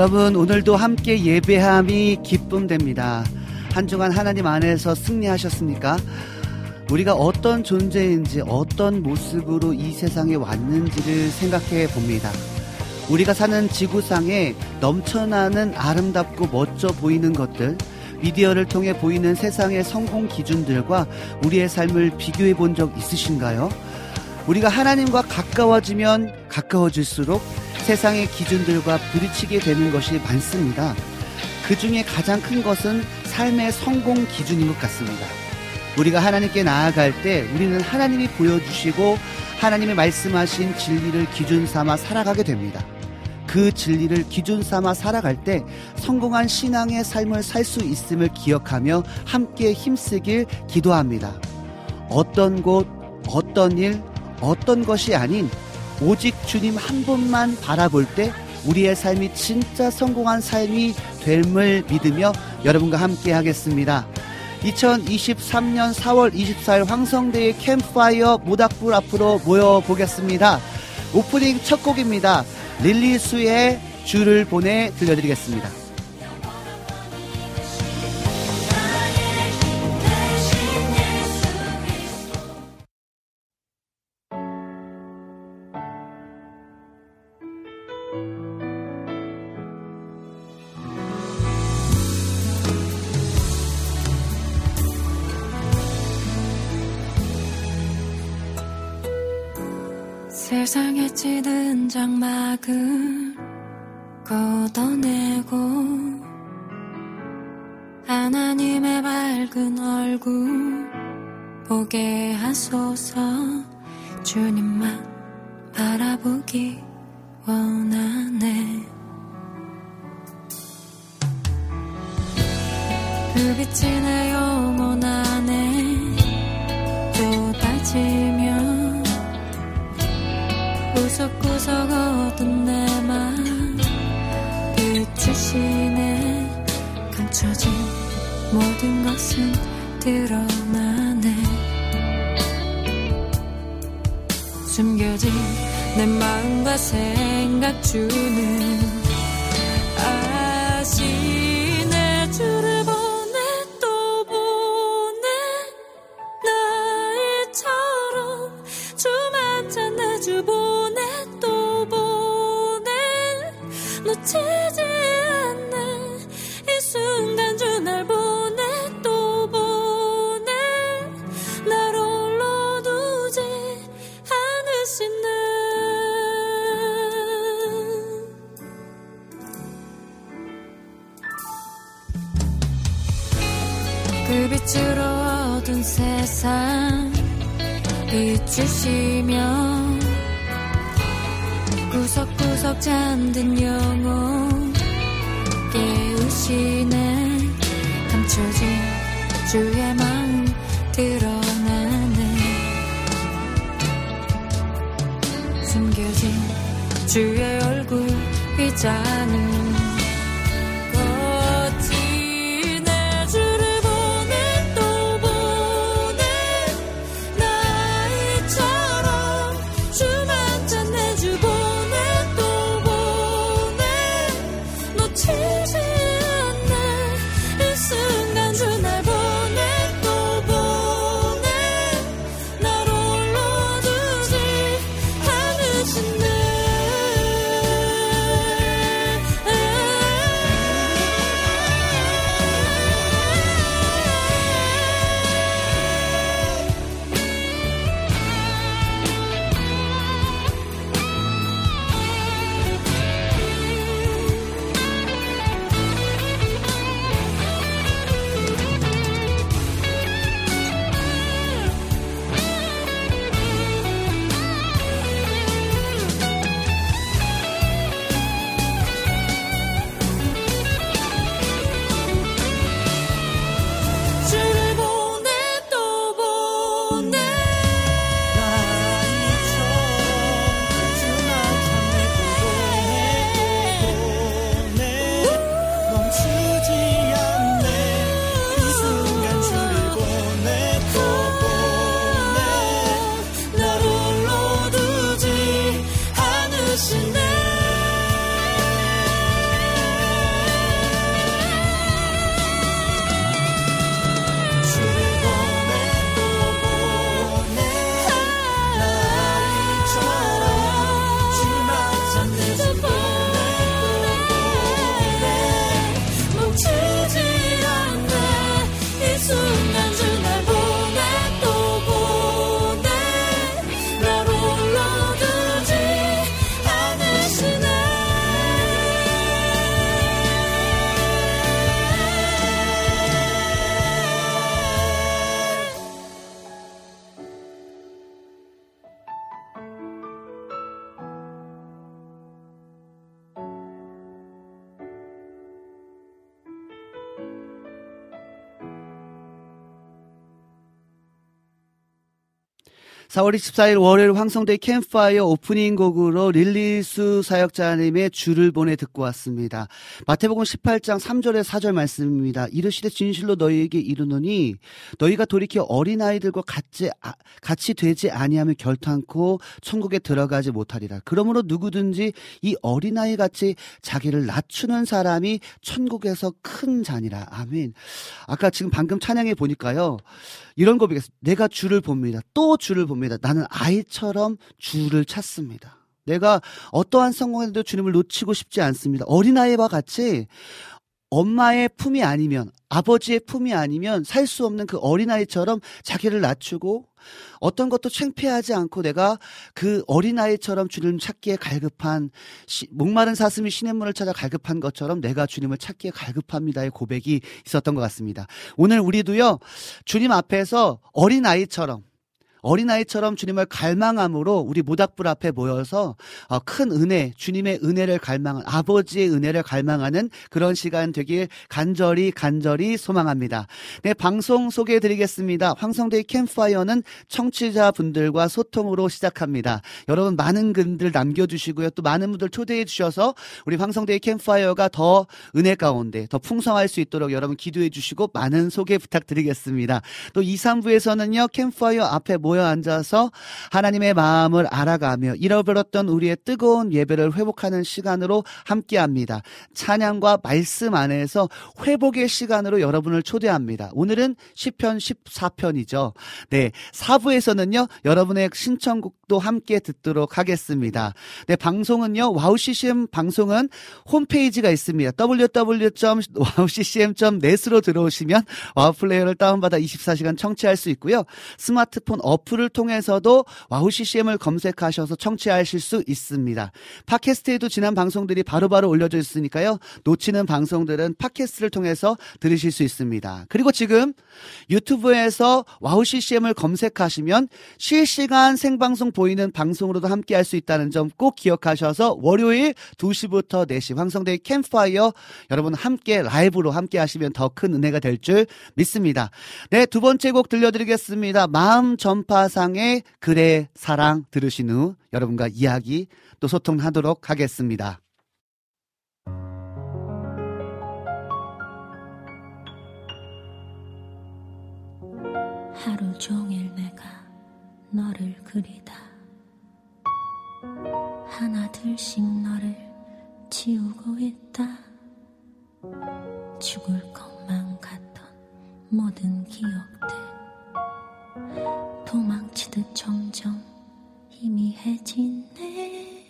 여러분 오늘도 함께 예배함이 기쁨됩니다. 한 주간 하나님 안에서 승리하셨습니까? 우리가 어떤 존재인지 어떤 모습으로 이 세상에 왔는지를 생각해 봅니다. 우리가 사는 지구상에 넘쳐나는 아름답고 멋져 보이는 것들, 미디어를 통해 보이는 세상의 성공 기준들과 우리의 삶을 비교해 본 적 있으신가요? 우리가 하나님과 가까워지면 가까워질수록 세상의 기준들과 부딪히게 되는 것이 많습니다. 그 중에 가장 큰 것은 삶의 성공 기준인 것 같습니다. 우리가 하나님께 나아갈 때 우리는 하나님이 보여주시고 하나님의 말씀하신 진리를 기준 삼아 살아가게 됩니다. 그 진리를 기준 삼아 살아갈 때 성공한 신앙의 삶을 살 수 있음을 기억하며 함께 힘쓰길 기도합니다. 어떤 곳, 어떤 일, 어떤 것이 아닌 오직 주님 한 분만 바라볼 때 우리의 삶이 진짜 성공한 삶이 됨을 믿으며 여러분과 함께 하겠습니다. 2023년 4월 24일 황성대의 캠파이어 모닥불 앞으로 모여보겠습니다. 오프닝 첫 곡입니다. 릴리수의 주를 보내 들려드리겠습니다. 찌든 장막을 걷어내고 하나님의 밝은 얼굴 보게 하소서. 주님만 바라보기 원하네. 그 빛이 내 영혼 안에 쏟아지며 구석구석 어둔 내맘. 비추시네 감춰진 모든 것은 드러나네. 숨겨진 내 마음과 생각 주는 아시네 주를 보내 또 보내 나이처럼 주만 찾네 주 보내 놓치지 않네 이 순간 주날 보내 또 보내. 날 홀로 두지 않으시네. 그 빛으로 어두운 세상 비추시며 구석구석 잠든 영혼 깨우시네. 감춰진 주의 마음 드러나네. 숨겨진 주의 얼굴 비자는 4월 24일 월요일 황성대 캠파이어 오프닝 곡으로 릴리수 사역자님의 줄을 보내 듣고 왔습니다. 마태복음 18장 3절의 4절 말씀입니다. 이르시되 진실로 너희에게 이르노니 너희가 돌이켜 어린아이들과 같이, 아, 같이 되지 아니하면 결탄코 천국에 들어가지 못하리라. 그러므로 누구든지 이 어린아이 같이 자기를 낮추는 사람이 천국에서 큰 자니라. 아멘. 아까 지금 방금 찬양해 보니까요. 이런 고백했어요. 내가 주를 봅니다. 또 주를 봅니다. 나는 아이처럼 주를 찾습니다. 내가 어떠한 성공에도 주님을 놓치고 싶지 않습니다. 어린아이와 같이 엄마의 품이 아니면 아버지의 품이 아니면 살 수 없는 그 어린아이처럼 자기를 낮추고 어떤 것도 창피하지 않고 내가 그 어린아이처럼 주님 찾기에 갈급한 시, 목마른 사슴이 시냇물을 찾아 갈급한 것처럼 내가 주님을 찾기에 갈급합니다의 고백이 있었던 것 같습니다. 오늘 우리도요 주님 앞에서 어린아이처럼 어린아이처럼 주님을 갈망함으로 우리 모닥불 앞에 모여서 어, 큰 은혜, 주님의 은혜를 갈망한 아버지의 은혜를 갈망하는 그런 시간 되길 간절히 간절히 소망합니다. 네, 방송 소개해 드리겠습니다. 황성대의 캠파이어는 청취자분들과 소통으로 시작합니다. 여러분 많은 글들 남겨주시고요. 또 많은 분들 초대해 주셔서 우리 황성대의 캠파이어가 더 은혜 가운데 더 풍성할 수 있도록 여러분 기도해 주시고 많은 소개 부탁드리겠습니다. 또 2, 3부에서는요, 캠파이어 앞에 모 모여 앉아서 하나님의 마음을 알아가며 잃어버렸던 우리의 뜨거운 예배를 회복하는 시간으로 함께 합니다. 찬양과 말씀 안에서 회복의 시간으로 여러분을 초대합니다. 오늘은 10편 14편이죠. 네. 4부에서는요, 여러분의 신청곡도 함께 듣도록 하겠습니다. 네. 방송은요, 와우CCM 방송은 홈페이지가 있습니다. www.wowccm.net으로 들어오시면 와우 플레이어를 다운받아 24시간 청취할 수 있고요. 스마트폰 어 어플을 통해서도 와우 CCM을 검색하셔서 청취하실 수 있습니다. 팟캐스트에도 지난 방송들이 바로 바로 올려져 있으니까요. 놓치는 방송들은 팟캐스트를 통해서 들으실 수 있습니다. 그리고 지금 유튜브에서 와우 CCM을 검색하시면 실시간 생방송 보이는 방송으로도 함께 할 수 있다는 점 꼭 기억하셔서 월요일 2시부터 4시 황성대 캠파이어 여러분 함께 라이브로 함께 하시면 더 큰 은혜가 될 줄 믿습니다. 네, 두 번째 곡 들려드리겠습니다. 마음 전파 전파상의 글의 사랑 들으신 후 여러분과 이야기 또 소통하도록 하겠습니다. 하루 종일 내가 너를 그리다. 하나둘씩 너를 지우고 있다. 죽을 것만 같던 모든 기억들 도망치듯 점점 희미해지네.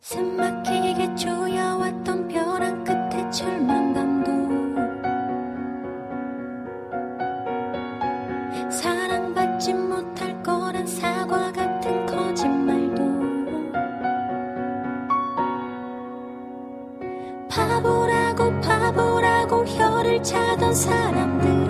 숨막히게 조여왔던 벼랑 끝에 절망감도 사랑받지 못할 거란 사과 같은 거짓말도. 바보라고 바보라고 혀를 차던 사람들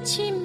아진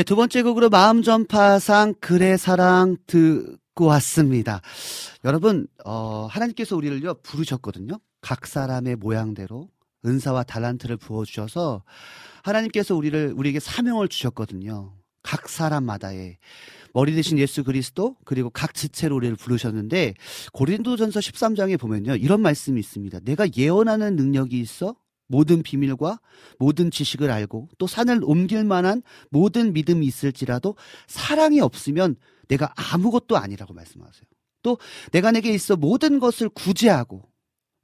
네, 두 번째 곡으로 마음 전파상 그래 사랑 듣고 왔습니다. 여러분, 어, 하나님께서 우리를요, 부르셨거든요. 각 사람의 모양대로 은사와 달란트를 부어주셔서 하나님께서 우리를, 우리에게 사명을 주셨거든요. 각 사람마다의 머리 대신 예수 그리스도 그리고 각 지체로 우리를 부르셨는데 고린도전서 13장에 보면요 이런 말씀이 있습니다. 내가 예언하는 능력이 있어 모든 비밀과 모든 지식을 알고 또 산을 옮길 만한 모든 믿음이 있을지라도 사랑이 없으면 내가 아무것도 아니라고 말씀하세요. 또 내가 내게 있어 모든 것을 구제하고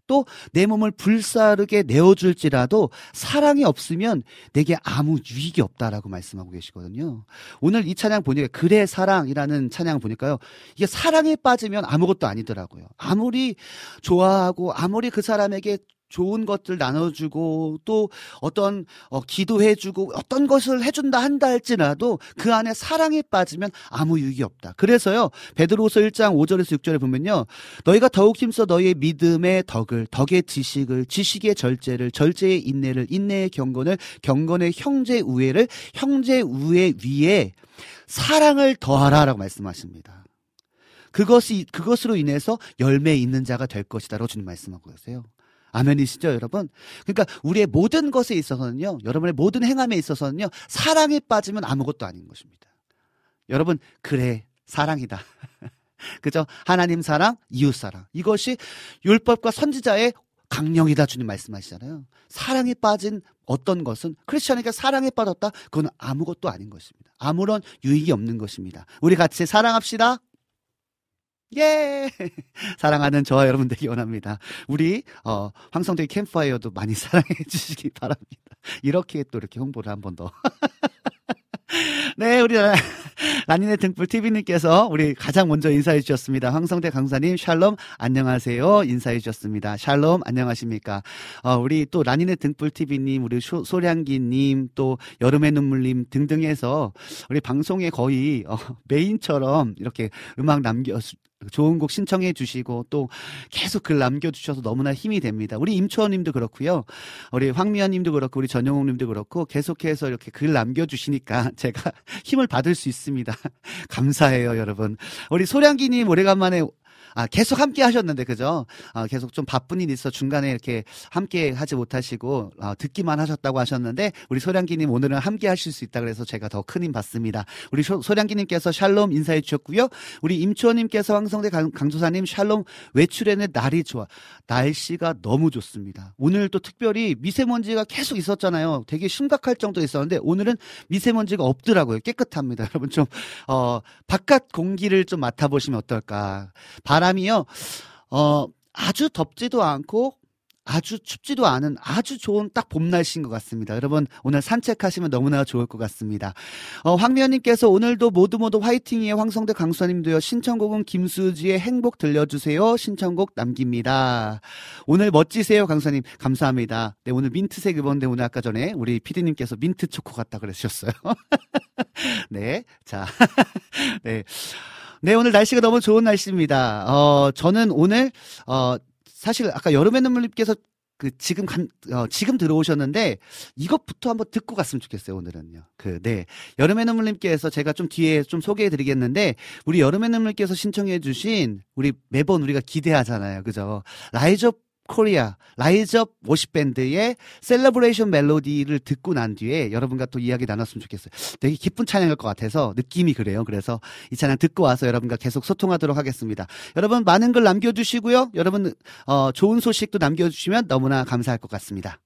또 내 몸을 불사르게 내어줄지라도 사랑이 없으면 내게 아무 유익이 없다라고 말씀하고 계시거든요. 오늘 이 찬양 보니까 그래 사랑이라는 찬양 보니까요. 이게 사랑에 빠지면 아무것도 아니더라고요. 아무리 좋아하고 아무리 그 사람에게 좋은 것들 나눠주고 또 어떤 어, 기도해주고 어떤 것을 해준다 한다 할지라도 그 안에 사랑에 빠지면 아무 유익이 없다. 그래서요 베드로서 1장 5절에서 6절에 보면요 너희가 더욱 힘써 너희의 믿음의 덕을 덕의 지식을 지식의 절제를 절제의 인내를 인내의 경건을 경건의 형제 우애를 형제 우애 위에 사랑을 더하라라고 말씀하십니다. 그것이 그것으로 인해서 열매 있는 자가 될 것이다라고 주님 말씀하고 계세요. 아멘이시죠, 여러분? 그러니까 우리의 모든 것에 있어서는요, 여러분의 모든 행함에 있어서는요, 사랑에 빠지면 아무것도 아닌 것입니다. 여러분, 그래, 사랑이다. 그죠? 하나님 사랑, 이웃 사랑. 이것이 율법과 선지자의 강령이다 주님 말씀하시잖아요. 사랑에 빠진 어떤 것은 크리스천에게 사랑에 빠졌다. 그건 아무것도 아닌 것입니다. 아무런 유익이 없는 것입니다. 우리 같이 사랑합시다. 예! 사랑하는 저와 여러분 되기 원합니다. 우리, 어, 황성대 캠프파이어도 많이 사랑해 주시기 바랍니다. 이렇게 또 이렇게 홍보를 한 번 더. 네, 우리 라니네 등불 TV님께서 우리 가장 먼저 인사해 주셨습니다. 황성대 강사님, 샬롬, 안녕하세요. 인사해 주셨습니다. 샬롬, 안녕하십니까. 어, 우리 또 라니네 등불 TV님, 우리 소, 소량기님, 또 여름의 눈물님 등등 해서 우리 방송에 거의 어, 메인처럼 이렇게 음악 남겨, 좋은 곡 신청해 주시고 또 계속 글 남겨 주셔서 너무나 힘이 됩니다. 우리 임초원 님도 그렇고요. 우리 황미연 님도 그렇고 우리 전영옥 님도 그렇고 계속해서 이렇게 글 남겨 주시니까 제가 힘을 받을 수 있습니다. 감사해요, 여러분. 우리 소량기 님 오래간만에 아, 계속 함께 하셨는데, 그죠? 아, 계속 좀 바쁜 일 있어 중간에 이렇게 함께 하지 못하시고, 아, 듣기만 하셨다고 하셨는데, 우리 소량기님 오늘은 함께 하실 수 있다 그래서 제가 더 큰 힘 받습니다. 우리 소, 소량기님께서 샬롬 인사해 주셨고요. 우리 임초원님께서 황성대 강, 강조사님 샬롬 외출에는 날이 좋아. 날씨가 너무 좋습니다. 오늘 또 특별히 미세먼지가 계속 있었잖아요. 되게 심각할 정도 있었는데, 오늘은 미세먼지가 없더라고요. 깨끗합니다. 여러분 좀, 어, 바깥 공기를 좀 맡아보시면 어떨까. 바람 이요, 어, 아주 덥지도 않고 아주 춥지도 않은 아주 좋은 딱 봄 날씨인 것 같습니다. 여러분 오늘 산책하시면 너무나 좋을 것 같습니다. 어, 황미연님께서 오늘도 모두 모두 화이팅이에 황성대 강수아님도요. 신청곡은 김수지의 행복 들려주세요. 신청곡 남깁니다. 오늘 멋지세요 강수아님 감사합니다. 네 오늘 민트색 입었는데 오늘 아까 전에 우리 피디님께서 민트 초코 같다 그러셨어요. 네, 자, 네. 네, 오늘 날씨가 너무 좋은 날씨입니다. 어, 저는 오늘, 어, 사실 아까 여름의 눈물님께서 그 지금 간, 어, 지금 들어오셨는데 이것부터 한번 듣고 갔으면 좋겠어요 오늘은요. 그 네 여름의 눈물님께서 제가 좀 뒤에 좀 소개해드리겠는데 우리 여름의 눈물께서 신청해주신 우리 매번 우리가 기대하잖아요, 그죠? 라이즈 업 코리아 라이즈업 워십밴드의 Celebration Melody를 듣고 난 뒤에 여러분과 또 이야기 나눴으면 좋겠어요. 되게 기쁜 찬양일 것 같아서 느낌이 그래요. 그래서 이 찬양 듣고 와서 여러분과 계속 소통하도록 하겠습니다. 여러분 많은 글 남겨주시고요. 여러분 어, 좋은 소식도 남겨주시면 너무나 감사할 것 같습니다.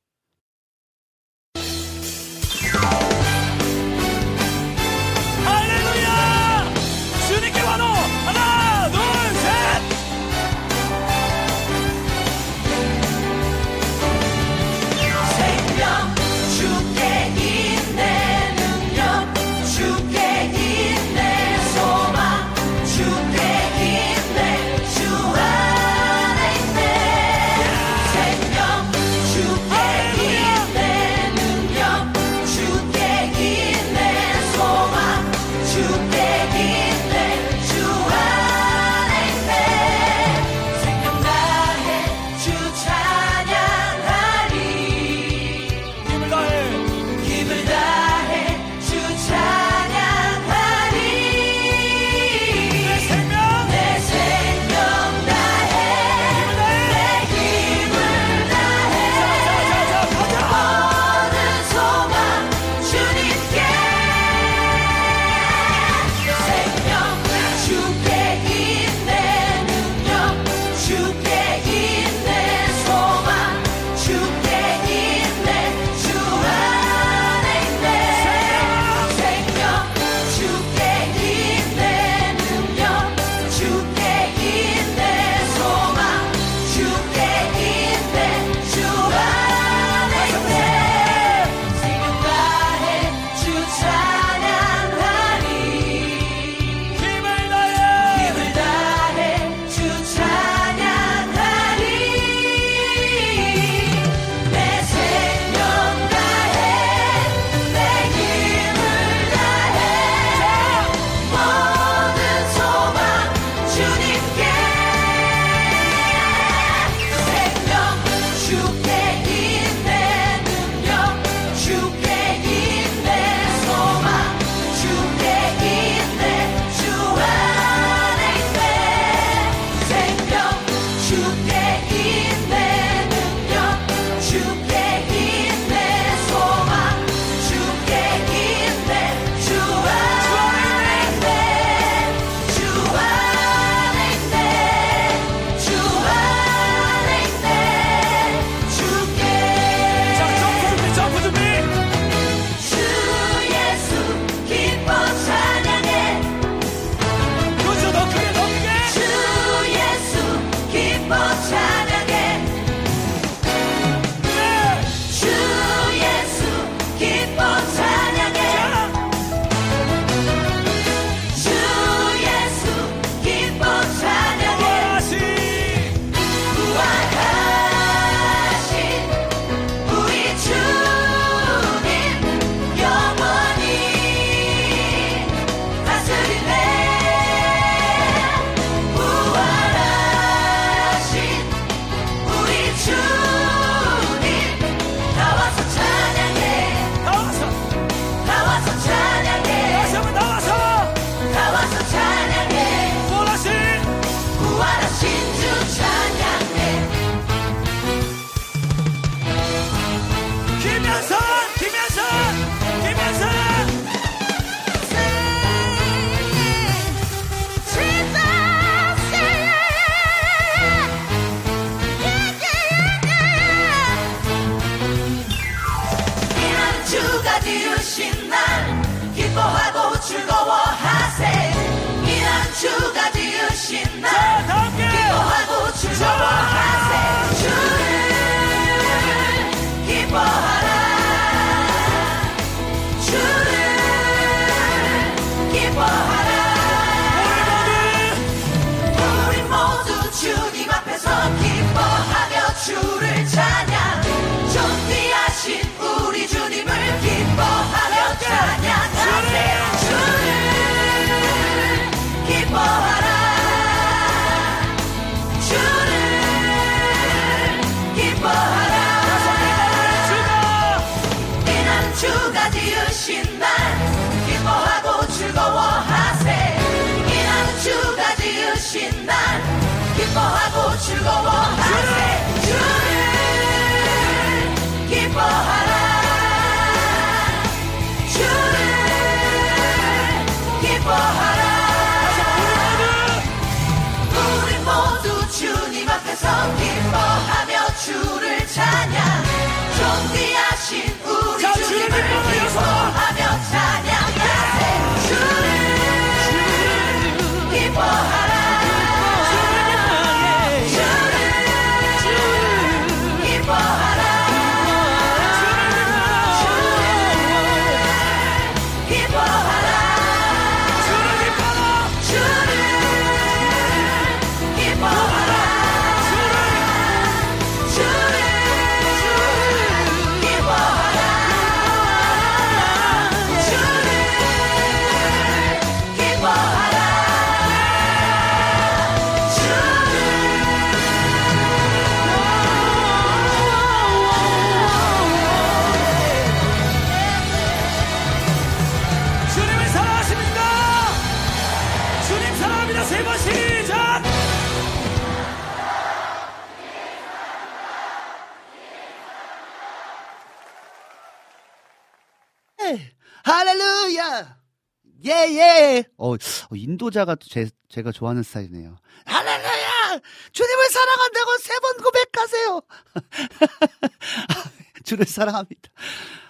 예, 예! 어, 어, 인도자가 또 제, 제가 좋아하는 스타일이네요. 할렐루야! 주님을 사랑한다고 세 번 고백하세요! 주를 사랑합니다.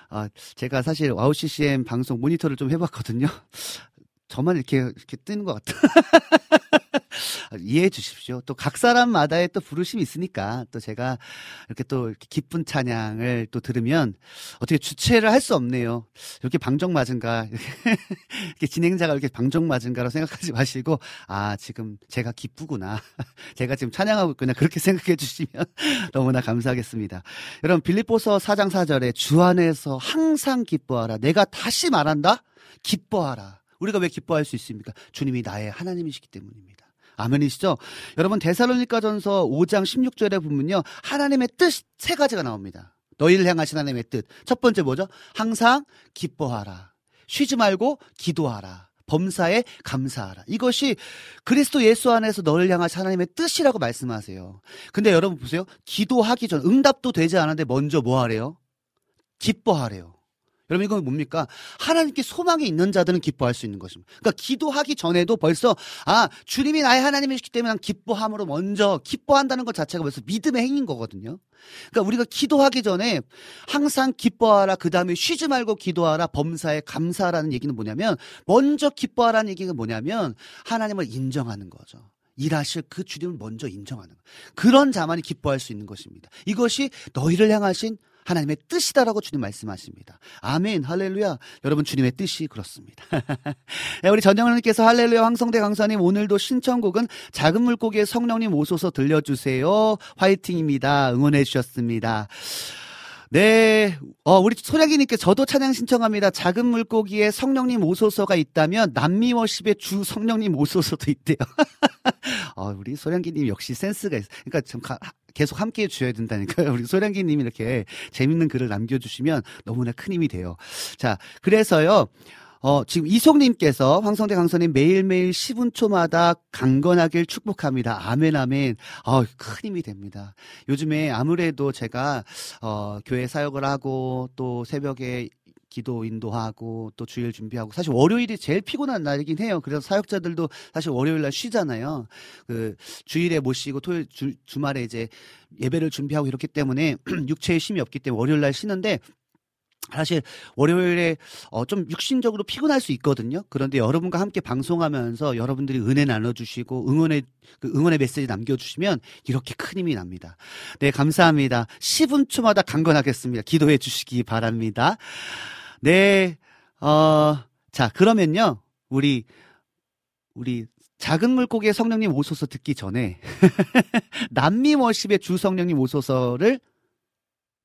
아, 제가 사실 와우 CCM 방송 모니터를 좀 해봤거든요. 저만 이렇게, 이렇게 뜨는 것 같아. 이해해 주십시오. 또 각 사람마다의 또 부르심이 있으니까 또 제가 이렇게 또 이렇게 기쁜 찬양을 또 들으면 어떻게 주체를 할 수 없네요. 이렇게 방정 맞은가. 이렇게 진행자가 이렇게 방정 맞은가로 생각하지 마시고 아, 지금 제가 기쁘구나. 제가 지금 찬양하고 있구나. 그렇게 생각해 주시면 너무나 감사하겠습니다. 여러분 빌립보서 4장 4절에 주 안에서 항상 기뻐하라. 내가 다시 말한다. 기뻐하라. 우리가 왜 기뻐할 수 있습니까? 주님이 나의 하나님이시기 때문입니다. 아멘이시죠? 여러분 데살로니가전서 5장 16절에 보면요. 하나님의 뜻 세 가지가 나옵니다. 너희를 향하신 하나님의 뜻. 첫 번째 뭐죠? 항상 기뻐하라. 쉬지 말고 기도하라. 범사에 감사하라. 이것이 그리스도 예수 안에서 너를 향하신 하나님의 뜻이라고 말씀하세요. 근데 여러분 보세요. 기도하기 전 응답도 되지 않았는데 먼저 뭐 하래요? 기뻐하래요. 여러분 이건 뭡니까? 하나님께 소망이 있는 자들은 기뻐할 수 있는 것입니다. 그러니까 기도하기 전에도 벌써 아 주님이 나의 하나님이시기 때문에 난 기뻐함으로 먼저 기뻐한다는 것 자체가 벌써 믿음의 행인 거거든요. 그러니까 우리가 기도하기 전에 항상 기뻐하라 그 다음에 쉬지 말고 기도하라 범사에 감사하라는 얘기는 뭐냐면 먼저 기뻐하라는 얘기가 뭐냐면 하나님을 인정하는 거죠. 일하실 그 주님을 먼저 인정하는 거. 그런 자만이 기뻐할 수 있는 것입니다. 이것이 너희를 향하신 하나님의 뜻이다라고 주님 말씀하십니다. 아멘, 할렐루야. 여러분 주님의 뜻이 그렇습니다. 네, 우리 전영님께서 할렐루야 황성대 강사님 오늘도 신청곡은 작은 물고기의 성령님 오소서 들려주세요. 화이팅입니다. 응원해 주셨습니다. 네, 어, 우리 소량이님께 저도 찬양 신청합니다. 작은 물고기의 성령님 오소서가 있다면 남미 워십의 주 성령님 오소서도 있대요. 어, 우리 소량기님 역시 센스가 있어. 그러니까 좀 가, 계속 함께 해주셔야 된다니까요. 우리 소량기님이 이렇게 재밌는 글을 남겨주시면 너무나 큰 힘이 돼요. 자, 그래서요. 어, 지금 이송님께서 황성대 강사님 매일매일 10분초마다 강건하길 축복합니다. 아멘, 아멘. 어, 큰 힘이 됩니다. 요즘에 아무래도 제가, 어, 교회 사역을 하고 또 새벽에 기도 인도하고 또 주일 준비하고 사실 월요일이 제일 피곤한 날이긴 해요. 그래서 사역자들도 사실 월요일 날 쉬잖아요. 그 주일에 못 쉬고 토요일 주, 주말에 이제 예배를 준비하고 이렇기 때문에 육체에 힘이 없기 때문에 월요일 날 쉬는데 사실 월요일에 어, 좀 육신적으로 피곤할 수 있거든요. 그런데 여러분과 함께 방송하면서 여러분들이 은혜 나눠주시고 응원의 그 응원의 메시지 남겨주시면 이렇게 큰 힘이 납니다. 네 감사합니다. 10분초마다 강건하겠습니다. 기도해 주시기 바랍니다. 네, 어, 자 그러면요. 우리 우리 작은 물고기의 성령님 오소서 듣기 전에 남미 워십의 주 성령님 오소서를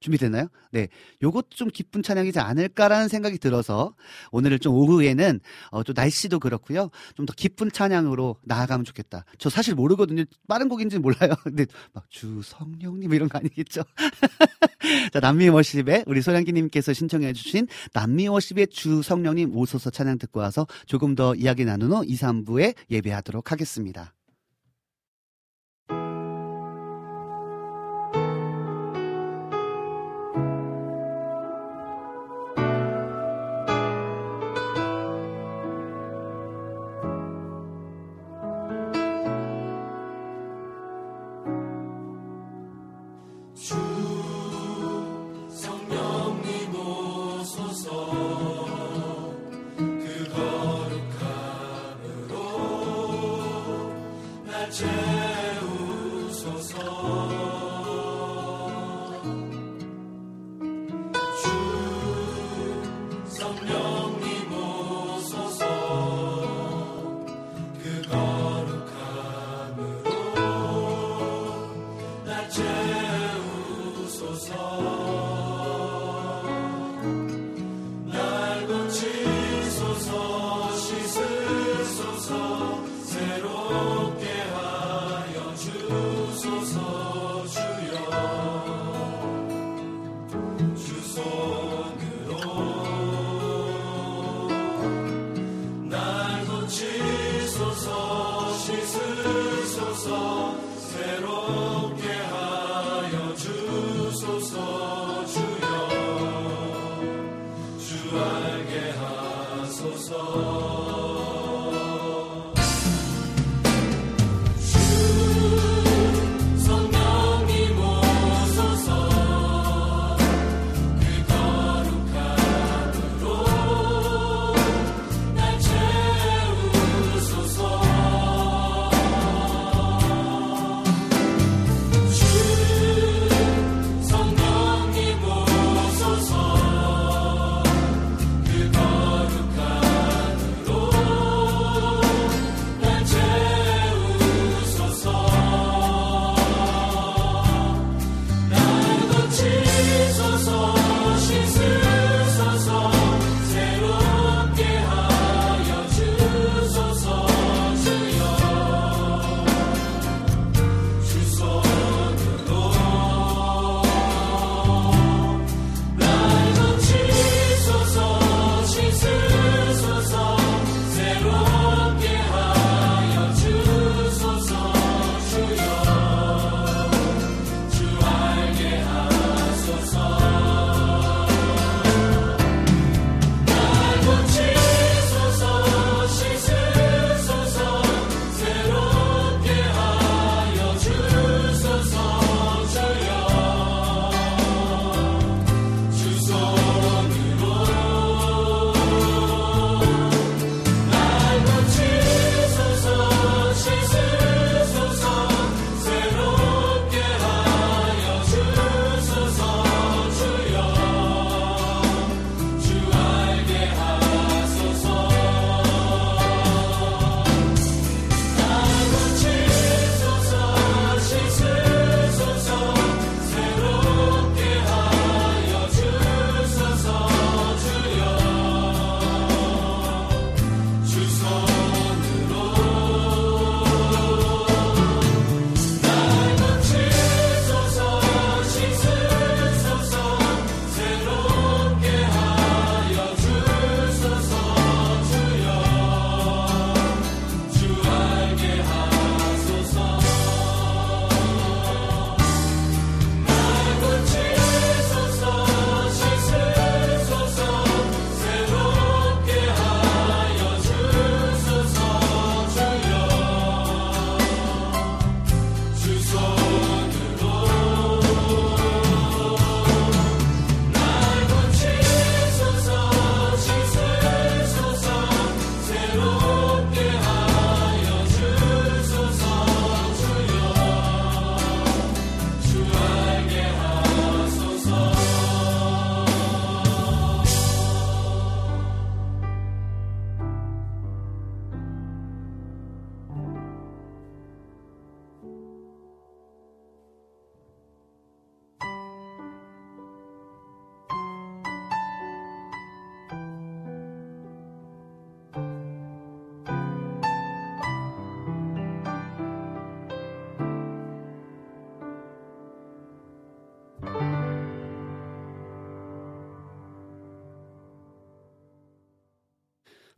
준비됐나요? 네. 요것 좀 기쁜 찬양이지 않을까라는 생각이 들어서 오늘은 좀 오후에는 어, 또 날씨도 그렇고요. 좀 더 기쁜 찬양으로 나아가면 좋겠다. 저 사실 모르거든요. 빠른 곡인지는 몰라요. 근데 막 주 성령님 이런 거 아니겠죠? 자, 남미 워십의 우리 소량기 님께서 신청해 주신 남미 워십의 주 성령님 오소서 찬양 듣고 와서 조금 더 이야기 나눈 후 2, 3부에 예배하도록 하겠습니다.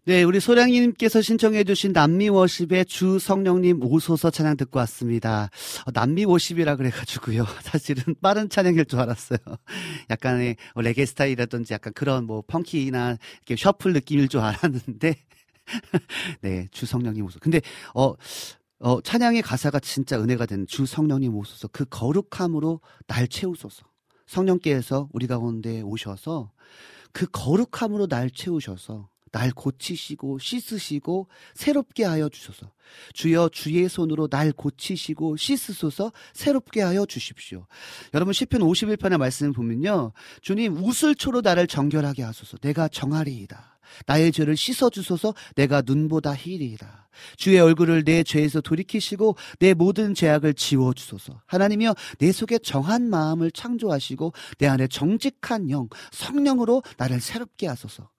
네, 우리 소량이님께서 신청해주신 남미 워십의 주 성령님 오소서 찬양 듣고 왔습니다. 어, 남미 워십이라 그래가지고요. 사실은 빠른 찬양일 줄 알았어요. 약간의 어, 레게 스타일이라든지 약간 그런 뭐 펑키나 이렇게 셔플 느낌일 줄 알았는데, 네, 주 성령님 오소서. 근데, 어, 어, 찬양의 가사가 진짜 은혜가 되는 주 성령님 오소서. 그 거룩함으로 날 채우소서. 성령께서 우리 가운데 오셔서 그 거룩함으로 날 채우셔서 날 고치시고 씻으시고 새롭게 하여 주소서. 주여 주의 손으로 날 고치시고 씻으소서 새롭게 하여 주십시오. 여러분 시편 51편의 말씀을 보면요. 주님 우슬초로 나를 정결하게 하소서. 내가 정하리이다. 나의 죄를 씻어 주소서. 내가 눈보다 희리이다. 주의 얼굴을 내 죄에서 돌이키시고 내 모든 죄악을 지워 주소서. 하나님이여 내 속에 정한 마음을 창조하시고 내 안에 정직한 영 성령으로 나를 새롭게 하소서.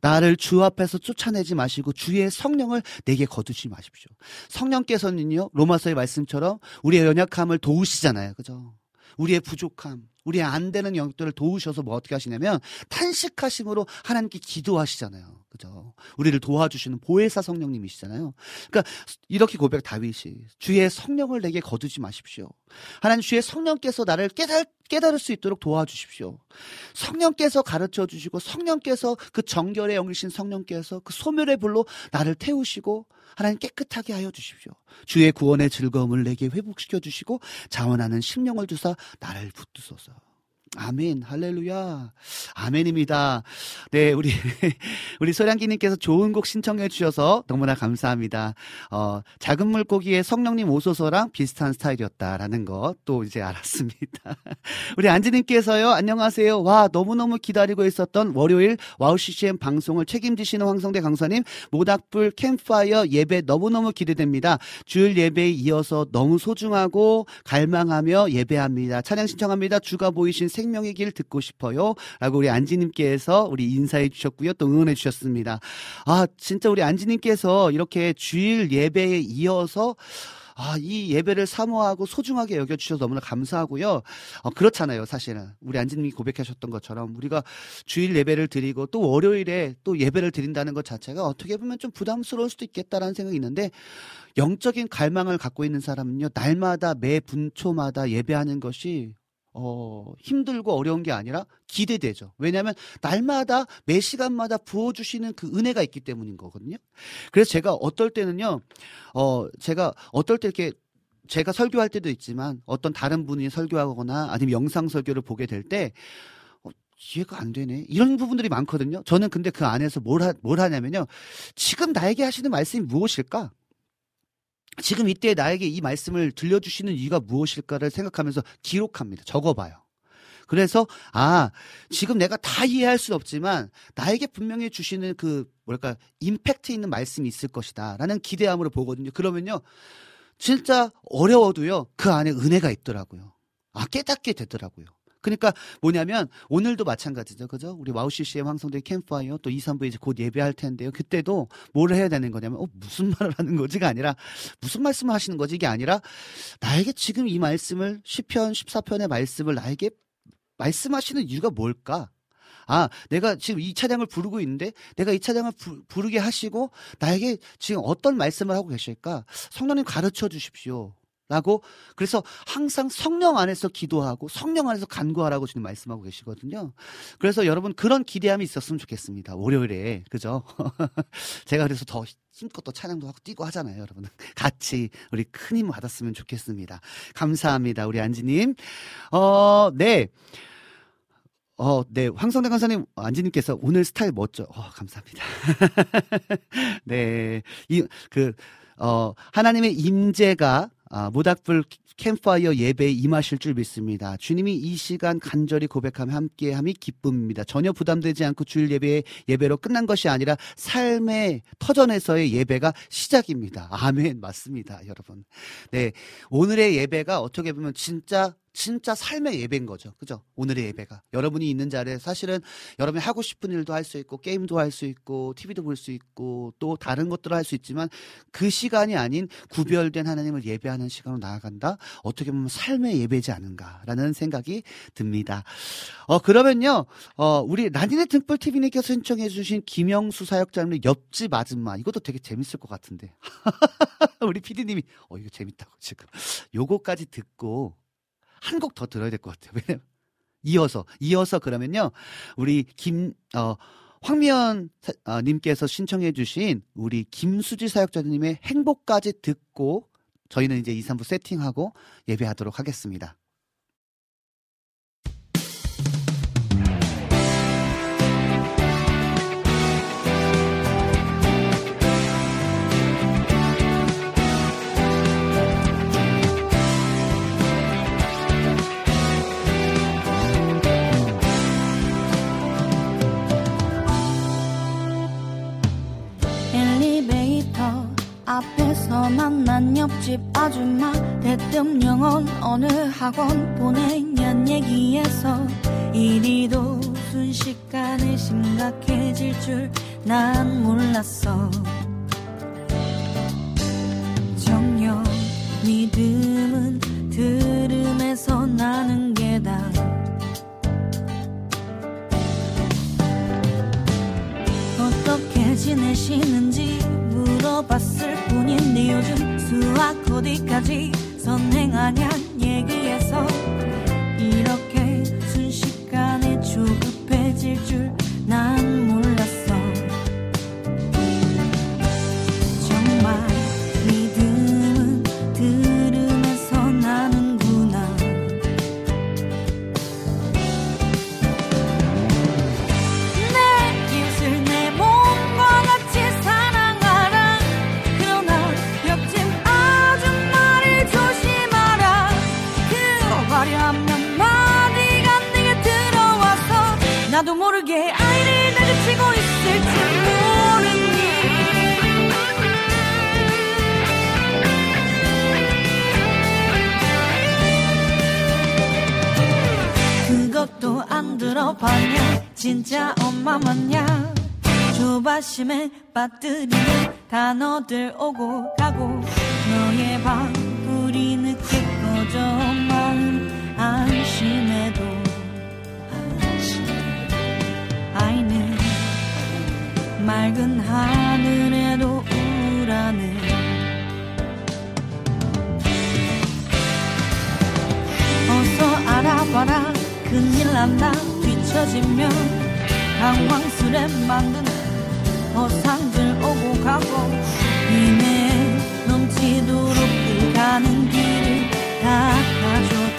나를 주 앞에서 쫓아내지 마시고 주의 성령을 내게 거두지 마십시오. 성령께서는요, 로마서의 말씀처럼 우리의 연약함을 도우시잖아요. 그죠? 우리의 부족함, 우리의 안 되는 영역들을 도우셔서 뭐 어떻게 하시냐면 탄식하심으로 하나님께 기도하시잖아요. 그죠? 우리를 도와주시는 보혜사 성령님이시잖아요. 그러니까 이렇게 고백 다윗이 주의 성령을 내게 거두지 마십시오. 하나님 주의 성령께서 나를 깨달 깨달을 수 있도록 도와주십시오. 성령께서 가르쳐 주시고 성령께서 그 정결의 영이신 성령께서 그 소멸의 불로 나를 태우시고 하나님 깨끗하게 하여 주십시오. 주의 구원의 즐거움을 내게 회복시켜 주시고 자원하는 심령을 주사 나를 붙드소서. 아멘, 할렐루야. 아멘입니다. 네, 우리, 우리 소량기님께서 좋은 곡 신청해 주셔서 너무나 감사합니다. 어, 작은 물고기의 성령님 오소서랑 비슷한 스타일이었다라는 것 또 이제 알았습니다. 우리 안지님께서요, 안녕하세요. 와, 너무너무 기다리고 있었던 월요일 와우 CCM 방송을 책임지시는 황성대 강사님, 모닥불 캠파이어 예배 너무너무 기대됩니다. 주일 예배에 이어서 너무 소중하고 갈망하며 예배합니다. 찬양 신청합니다. 주가 보이신 생 명의 길 듣고 싶어요. 라고 우리 안지님께서 우리 인사해 주셨고요. 또 응원해 주셨습니다. 아, 진짜 우리 안지님께서 이렇게 주일 예배에 이어서 아, 이 예배를 사모하고 소중하게 여겨주셔서 너무나 감사하고요. 어, 그렇잖아요, 사실은. 우리 안지님이 고백하셨던 것처럼 우리가 주일 예배를 드리고 또 월요일에 또 예배를 드린다는 것 자체가 어떻게 보면 좀 부담스러울 수도 있겠다라는 생각이 있는데 영적인 갈망을 갖고 있는 사람은요, 날마다 매 분초마다 예배하는 것이 어, 힘들고 어려운 게 아니라 기대되죠. 왜냐하면 날마다 매 시간마다 부어주시는 그 은혜가 있기 때문인 거거든요. 그래서 제가 어떨 때는요, 어, 제가 어떨 때 이렇게 제가 설교할 때도 있지만 어떤 다른 분이 설교하거나 아니면 영상 설교를 보게 될 때, 어, 이해가 안 되네. 이런 부분들이 많거든요. 저는 근데 그 안에서 뭘, 하, 뭘 하냐면요. 지금 나에게 하시는 말씀이 무엇일까? 지금 이때 나에게 이 말씀을 들려주시는 이유가 무엇일까를 생각하면서 기록합니다. 적어봐요. 그래서 아 지금 내가 다 이해할 수는 없지만 나에게 분명히 주시는 그 뭐랄까 임팩트 있는 말씀이 있을 것이다라는 기대함으로 보거든요. 그러면요 진짜 어려워도요 그 안에 은혜가 있더라고요. 아 깨닫게 되더라고요. 그러니까 뭐냐면 오늘도 마찬가지죠. 그죠? 우리 와우 CCM 황성대 캠파이어 또 2, 3부에 이제 곧 예배할 텐데요. 그때도 뭘 해야 되는 거냐면 어 무슨 말을 하는 거지가 아니라 무슨 말씀을 하시는 거지 이게 아니라 나에게 지금 이 말씀을 10편 14편의 말씀을 나에게 말씀하시는 이유가 뭘까? 아, 내가 지금 이 차량을 부르고 있는데 내가 이 차량을 부, 부르게 하시고 나에게 지금 어떤 말씀을 하고 계실까? 성령님 가르쳐 주십시오. 라고 그래서 항상 성령 안에서 기도하고 성령 안에서 간구하라고 주님 말씀하고 계시거든요. 그래서 여러분 그런 기대함이 있었으면 좋겠습니다. 월요일에 그죠? 제가 그래서 더 힘껏 또 찬양도 하고 뛰고 하잖아요, 여러분. 같이 우리 큰 힘 받았으면 좋겠습니다. 감사합니다, 우리 안지님. 어, 네. 어, 네. 황성대 강사님, 안지님께서 오늘 스타일 멋져. 어, 감사합니다. 네. 이, 그, 어, 하나님의 임재가 아, 모닥불 캠파이어 예배에 임하실 줄 믿습니다. 주님이 이 시간 간절히 고백하며 함께함이 기쁨입니다. 전혀 부담되지 않고 주일 예배 예배로 끝난 것이 아니라 삶의 터전에서의 예배가 시작입니다. 아멘 맞습니다, 여러분. 네 오늘의 예배가 어떻게 보면 진짜 진짜 삶의 예배인 거죠. 그죠? 오늘의 예배가. 여러분이 있는 자리에 사실은 여러분이 하고 싶은 일도 할 수 있고, 게임도 할 수 있고, TV도 볼 수 있고, 또 다른 것들을 할 수 있지만 그 시간이 아닌 구별된 하나님을 예배하는 시간으로 나아간다? 어떻게 보면 삶의 예배지 않은가라는 생각이 듭니다. 어, 그러면요, 어, 우리 라니네 등불TV님께서 신청해주신 김영수 사역자님의 옆집 아줌마. 이것도 되게 재밌을 것 같은데. 우리 PD님이, 어, 이거 재밌다고 지금. 요거까지 듣고 한 곡 더 들어야 될 것 같아요. 왜냐면 이어서 이어서 그러면요 우리 김 어, 황미연 사- 어, 님께서 신청해주신 우리 김수지 사역자님의 행복까지 듣고 저희는 이제 2, 3부 세팅하고 예배하도록 하겠습니다. 앞에서 만난 옆집 아줌마 대통령은 어느 학원 보내냔 얘기에서 이리도 순식간에 심각해질 줄 난 몰랐어. 정녕 믿음은 들음에서 나는 게다. 어떻게 지내시는지 물어봤을 뿐인데 요즘 수학 어디까지 선행하냔 얘기해서 이렇게 순식간에 조급해질 줄 난 몰랐어 안 들어봤냐? 진짜 엄마 맞냐? 조바심에 빠뜨리는 단어들 오고 가고 너의 방불이 늦게 꺼져 마음 안심해도 아이는 맑은 하늘에도 우라는 어서 알아봐라 큰일 난다 뒤처지면 당황스레 만드는 허상들 오고 가고 힘에 넘치도록 그 가는 길을 닦아줘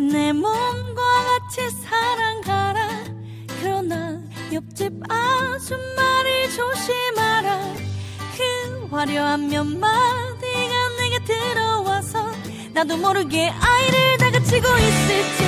내 몸과 같이 사랑하라. 그러나 옆집 아줌마를 조심하라. 그 화려한 몇 마디가 내게 들어와서 나도 모르게 아이를 다그치고 있을지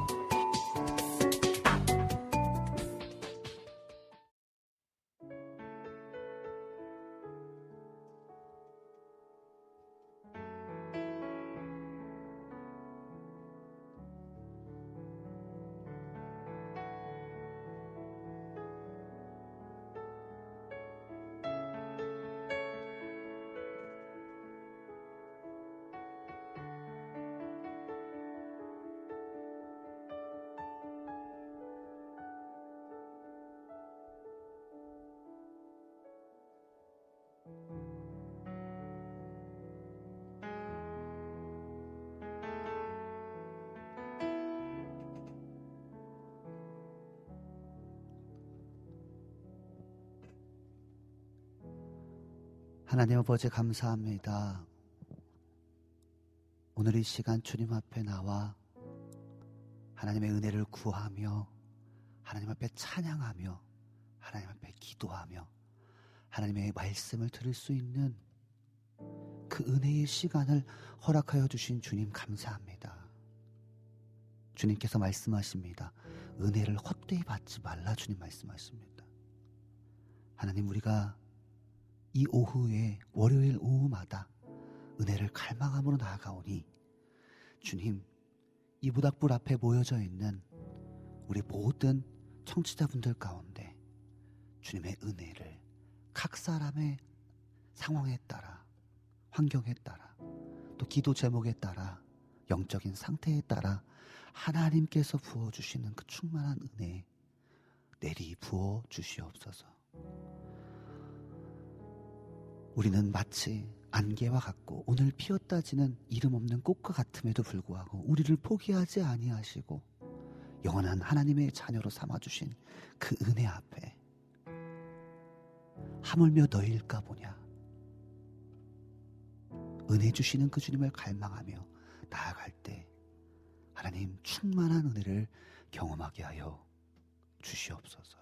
하나님 아버지 감사합니다. 오늘 이 시간 주님 앞에 나와 하나님의 은혜를 구하며 하나님 앞에 찬양하며 하나님 앞에 기도하며 하나님의 말씀을 들을 수 있는 그 은혜의 시간을 허락하여 주신 주님 감사합니다. 주님께서 말씀하십니다. 은혜를 헛되이 받지 말라 주님 말씀하십니다. 하나님 우리가 이 오후에 월요일 오후마다 은혜를 갈망함으로 나아가오니 주님 이 부닥불 앞에 모여져 있는 우리 모든 청취자분들 가운데 주님의 은혜를 각 사람의 상황에 따라 환경에 따라 또 기도 제목에 따라 영적인 상태에 따라 하나님께서 부어 주시는 그 충만한 은혜 내리 부어 주시옵소서. 우리는 마치 안개와 같고 오늘 피었다지는 이름 없는 꽃과 같음에도 불구하고 우리를 포기하지 아니하시고 영원한 하나님의 자녀로 삼아 주신 그 은혜 앞에 하물며 너일까 보냐 은혜 주시는 그 주님을 갈망하며 나아갈 때 하나님 충만한 은혜를 경험하게 하여 주시옵소서.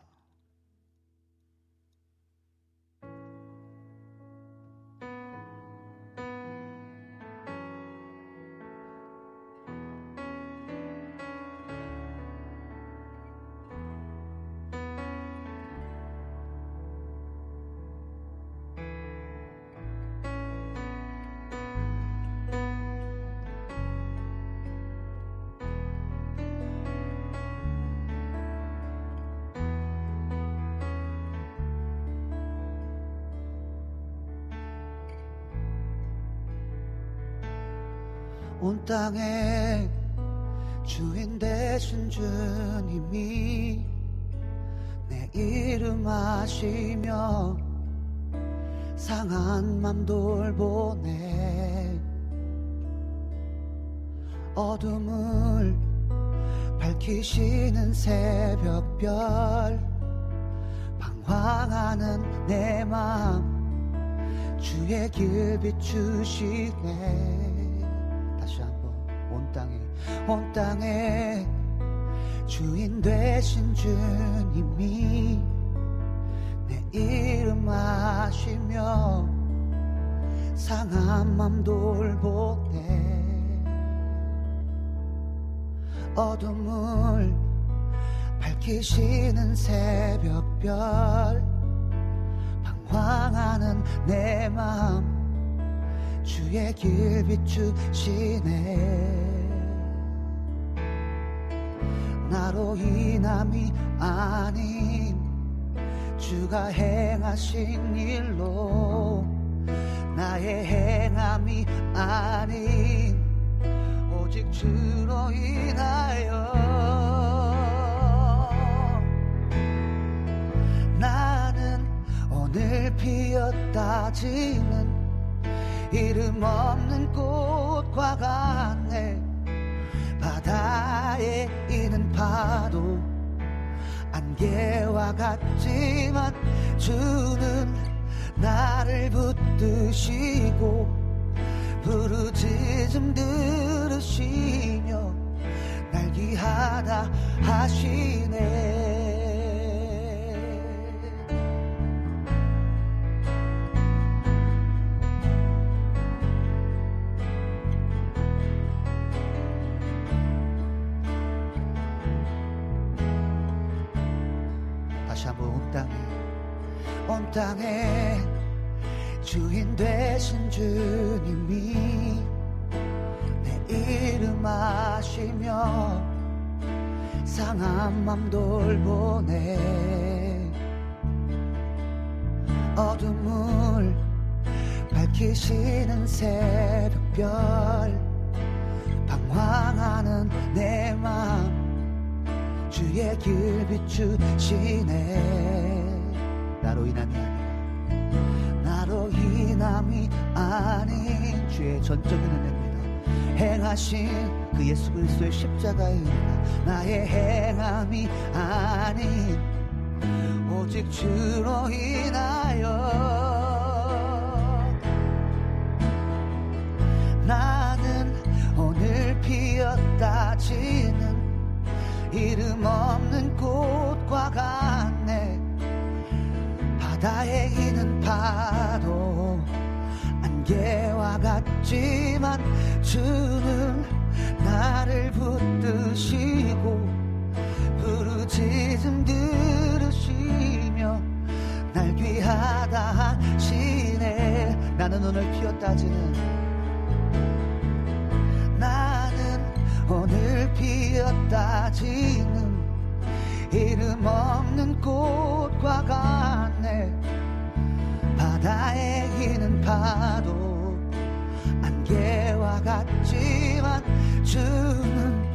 땅에 주인 되신 주님이 내 이름 아시며 상한 맘 돌보네. 어둠을 밝히시는 새벽별 방황하는 내 맘 주의 길 비추시네 온 땅에 온 땅에 주인 되신 주님이 내 이름 아시며 상한 맘 돌보네. 어둠을 밝히시는 새벽별 방황하는 내 마음 주의 길 비추시네 나로 인함이 아닌 주가 행하신 일로 나의 행함이 아닌 오직 주로 인하여 나는 오늘 피었다 지는 이름 없는 꽃과 같네 바다에 있는 파도 안개와 같지만 주는 나를 붙드시고 부르짖음 들으시며 날 귀하다 하시네 땅에 주인 되신 주님이 내 이름 아시며 상한 맘 돌보네. 어둠을 밝히시는 새벽별 방황하는 내 맘 주의 길 비추시네 나로 인함이 아니라 나로 인함이 아닌 주의 전적인 은혜입니다. 행하신 그 예수 그리스도의 십자가의 은혜가 나의 행함이 아닌 오직 주로 인하여 나는 오늘 피었다 지는 이름 없는 꽃과 같 안개와 같지만 주는 나를 붙드시고 부르짖음 들으시며 날 귀하다 하시네. 나는 오늘 피었다지는 나는 오늘 피었다지는 이름 없는 꽃과 같네. 바다에 있는 파도 안개와 같지만 주는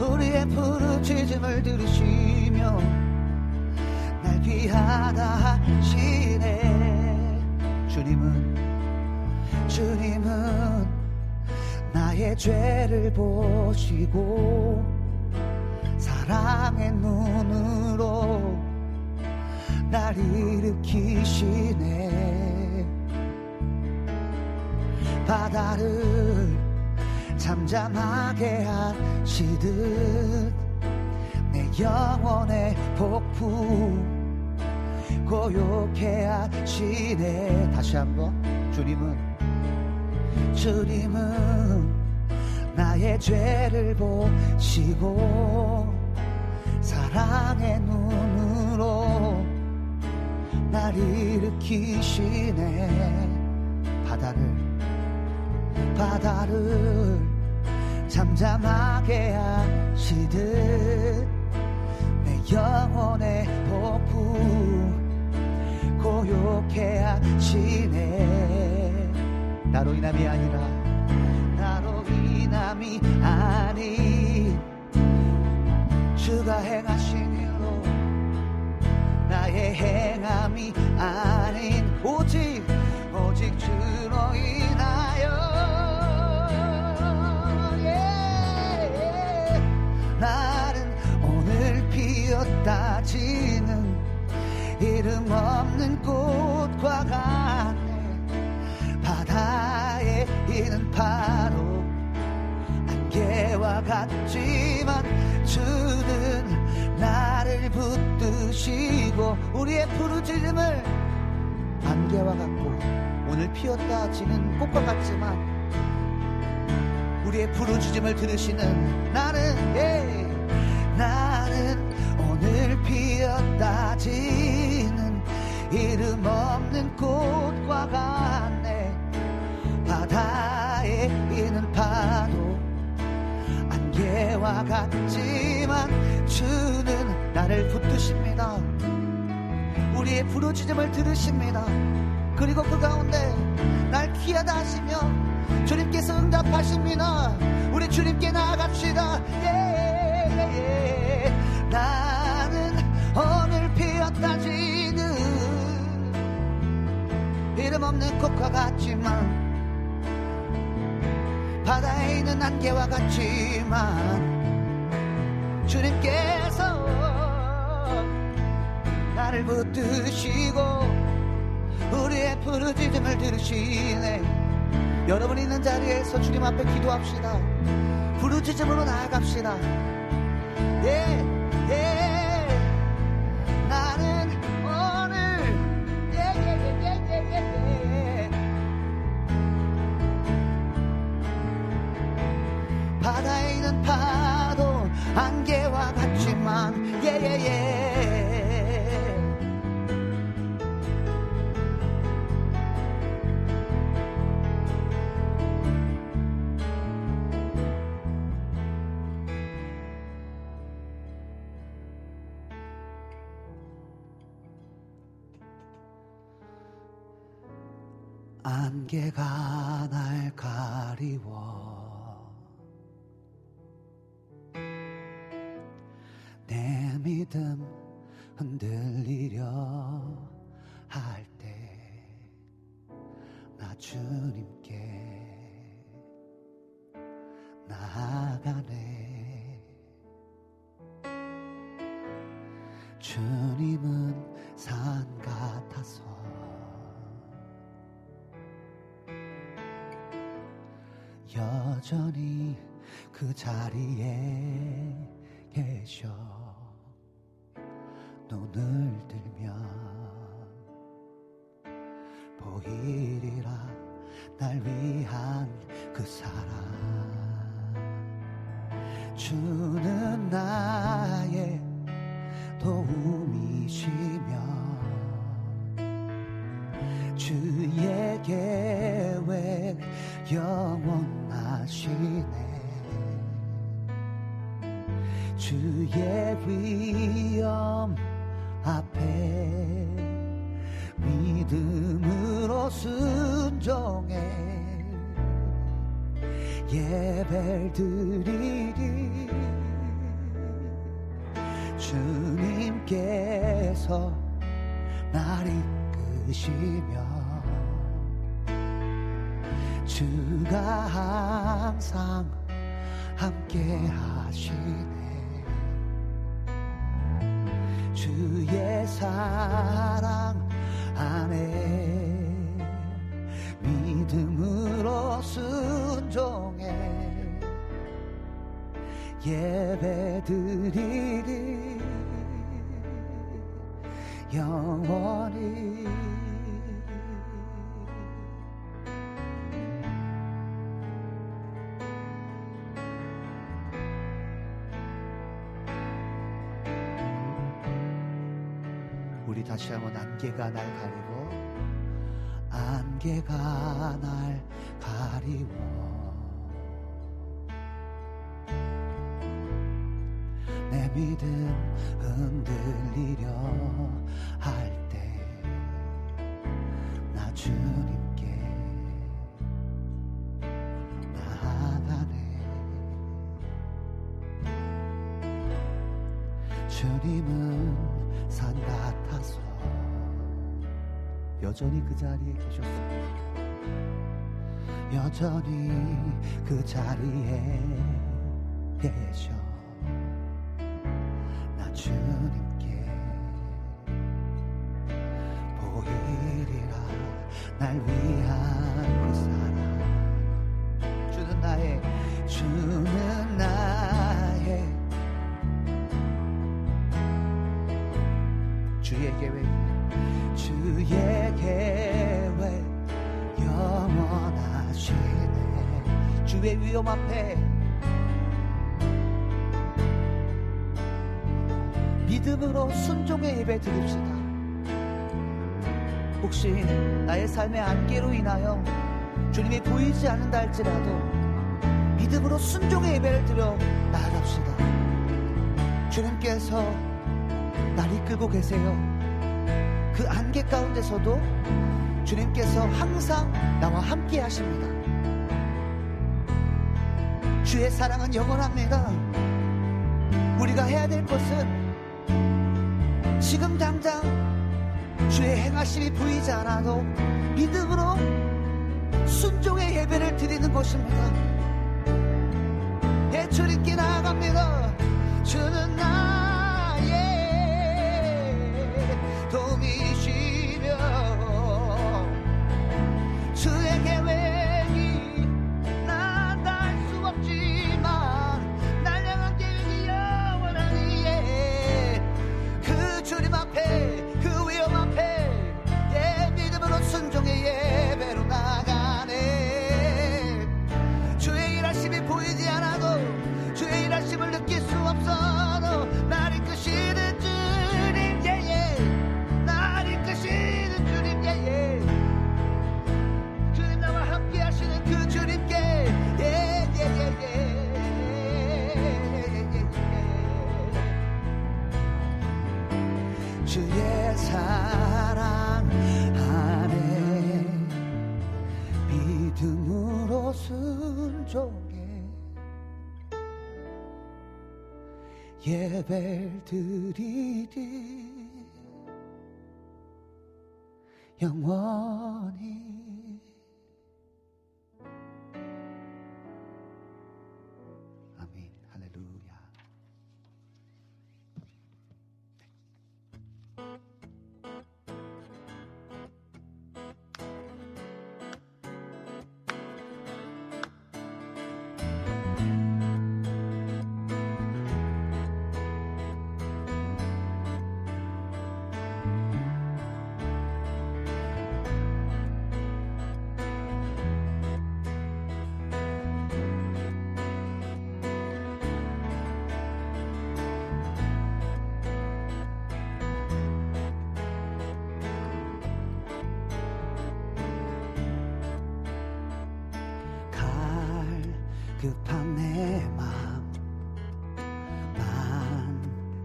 우리의 부르짖음을 들으시며 날 귀하다 하시네. 주님은 주님은 나의 죄를 보시고 사랑의 눈으로 날 일으키시네. 바다를 잠잠하게 하시듯 내 영혼의 폭풍 고요케 하시네. 다시 한번 주님은 주님은 나의 죄를 보시고 사랑의 눈으로 날 일으키시네. 바다를 바다를 잠잠하게 하시듯 내 영혼의 폭풍 고요케 하시네. 나로 인함이 아니라 나로 인함이 아닌 주가 일로 나의 행함이 아닌 오직 오직 주로 인하여 예. 나는 오늘 피었다 지는 이름 없는 꽃과 같네 바다에 있는 파도 안개와 같지만 주는 나를 붙드시고 우리의 부르짖음을 안개와 같고 오늘 피었다 지는 꽃과 같지만 우리의 부르짖음을 들으시는 나는 예 나는 오늘 피었다 지는 이름 없는 꽃과 같네. 바다에 있는 파도 안개와 같지만 주는 나를 붙드십니다. 우리의 부르짖음을 들으십니다. 그리고 그 가운데 날 귀하다 하시며 주님께서 응답하십니다. 우리 주님께 나아갑시다. 예, 예, 예. 나는 오늘 피었다 지는 이름 없는 꽃과 같지만 바다에 있는 안개와 같지만 주님께서 나를 붙드시고 우리의 부르짖음을 들으시네. 여러분 있는 자리에서 주님 앞에 기도합시다. 부르짖음으로 나아갑시다. 예, 예. 안개가 날 가리워. 내 믿음 흔들리려 할 때 나 주님께 나아가네. 주님은 산 같아서 여전히 그 자리에 계셔. 눈을 들면 보이리라. 날 위한 그 사랑. 주는 나의 도움이시며 주의 계획 영원하시네. 주의 위엄 앞에 믿음으로 순종해. 예배를 드리리 주님께서 날 이끄시며 주가 항상 함께 하시네. 주의 사랑 안에 믿음으로 순종해. 예배 드리리. 영원히 다시 한번 안개가 날 가리고 안개가 날 가리워. 내 믿음 흔들리려 할 때 나 주님 여전히 그 자리에 계셨습니다. 여전히 그 자리에 계셔. 드립시다. 혹시 나의 삶의 안개로 인하여 주님이 보이지 않는다 할지라도 믿음으로 순종의 예배를 드려 나아갑시다. 주님께서 날 이끌고 계세요. 그 안개 가운데서도 주님께서 항상 나와 함께 하십니다. 주의 사랑은 영원합니다. 우리가 해야 될 것은 지금 당장 주의 행하심이 보이지 않아도 믿음으로 순종의 예배를 드리는 것입니다. 예, 주님께 나아갑니다. 주는 나 영원히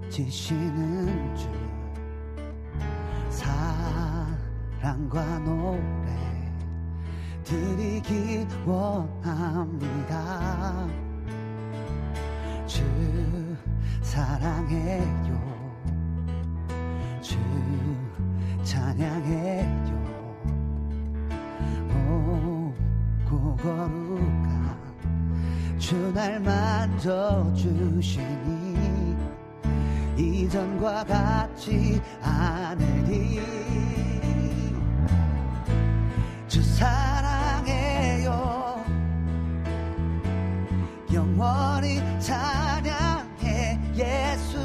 지시는 주 사랑과 노래 드리기 원합니다. 주 사랑해요. 주 찬양해요. 오고 거룩한 주날 만져주시니 이전과 같지 않으리 주 사랑해요. 영원히 찬양해 예수.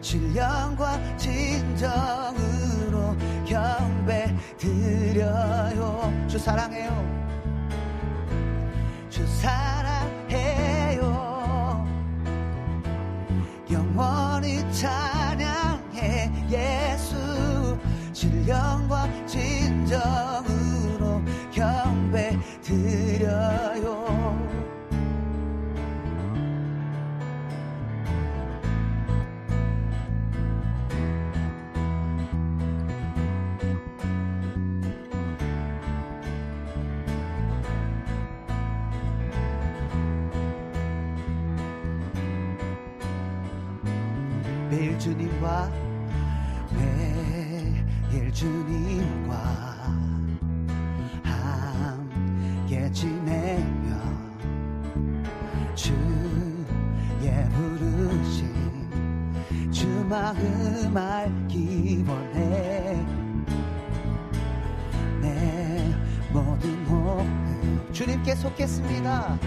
신령과 진정으로 경배 드려요. 주 사랑해요 마음 알기 원해. 내 모든 호흡 주님께 속겠습니다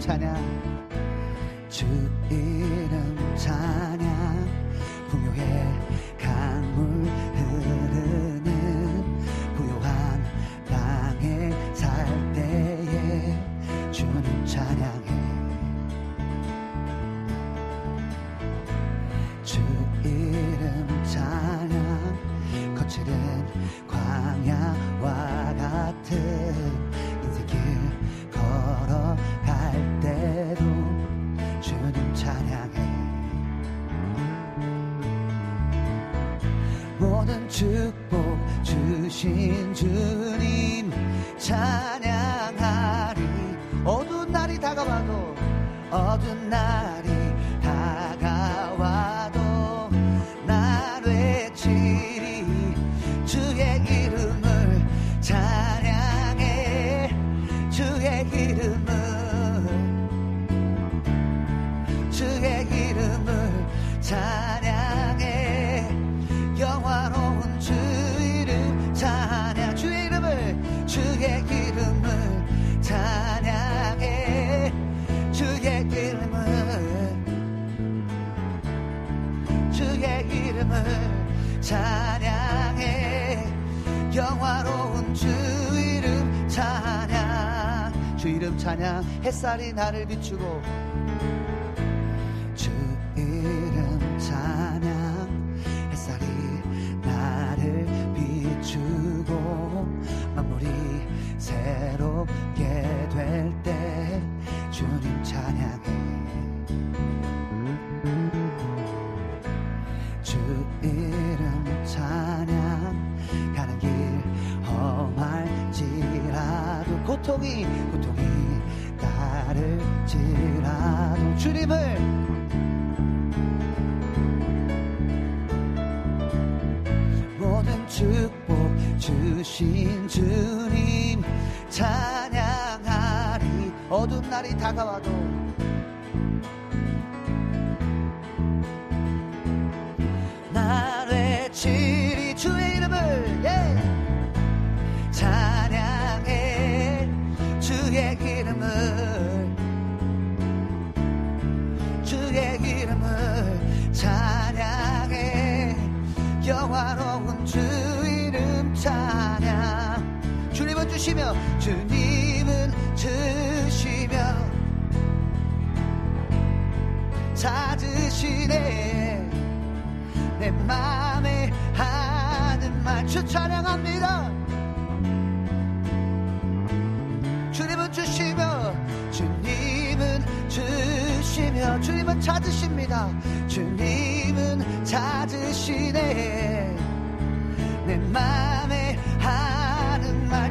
찬양 신 주님 찬양하리. 어두운 날이 다가와도 어두운 날이 다가와도 날 외치리 주의 찬양 햇살이 나를 비추고 주 이름 찬양 햇살이 나를 비추고 만물이 새롭게 될 때 주님 찬양해. 주 이름 찬양 가는 길 험할지라도 고통이 따를지라도 주님을 모든 축복 주신 주님 찬양하리. 어두운 날이 다가와도 주시며 주님은 주시며 찾으시네. 내 맘에 하는 말주 찬양합니다. 주님은 주시며 주님은 주시며 주님은 찾으십니다. 주님은 찾으시네. 내 맘에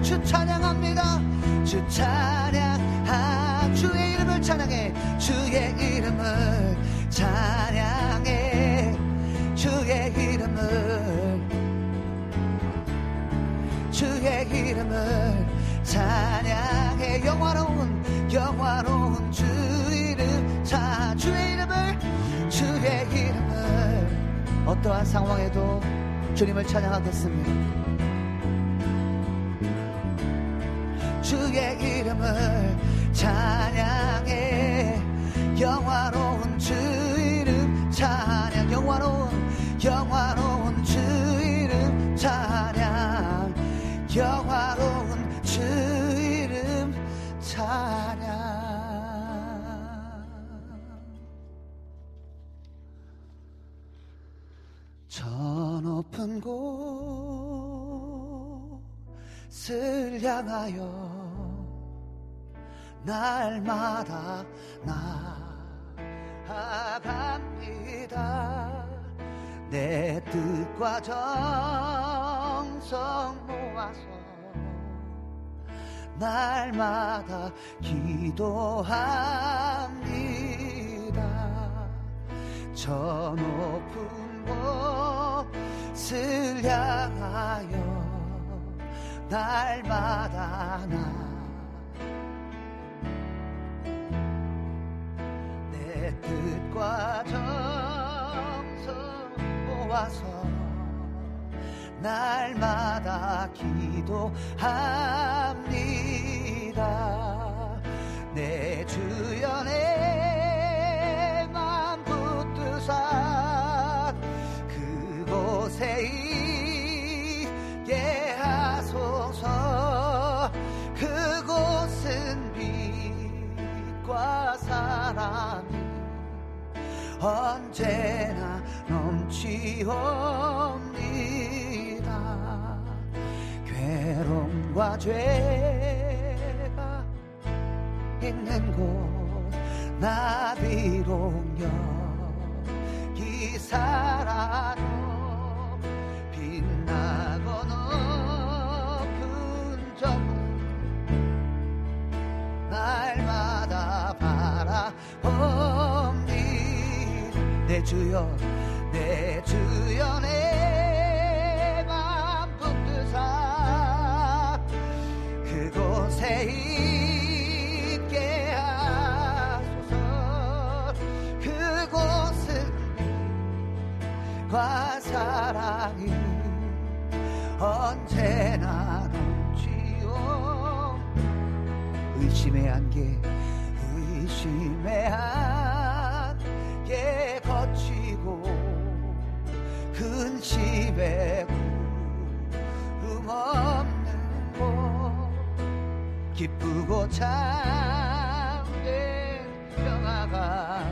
주 찬양합니다. 주 찬양 아 주의 이름을 찬양해. 주의 이름을 찬양해. 주의 이름을 주의 이름을 찬양해. 영화로운 영화로운 주 이름. 자 주의 이름을 주의 이름을. 어떠한 상황에도 주님을 찬양하겠습니다 주의 이름을 찬양해. 영화로운 주 이름 찬양. 영화로운 영화로운 주 이름 찬양. 영화로운 주 이름 찬양. 저 높은 곳 을 향하여 날마다 하갑니다. 내 뜻과 정성 모아서 날마다 기도합니다. 저 높은 곳을 향하여 날마다 나. 내 뜻과 정성 모아서 날마다 기도합니다. 내 빛과 사랑이 언제나 넘치옵니다. 괴로움과 죄가 있는 곳 나비롱 여기 살아 내 주여 내 주여 내맘 붙드사. 그곳에 있게 하소서. 그곳은 빛과 사랑이 언제나 넘치오. 의심의 안개 의심의 안개 구름 없는 곳 기쁘고 참된 평화가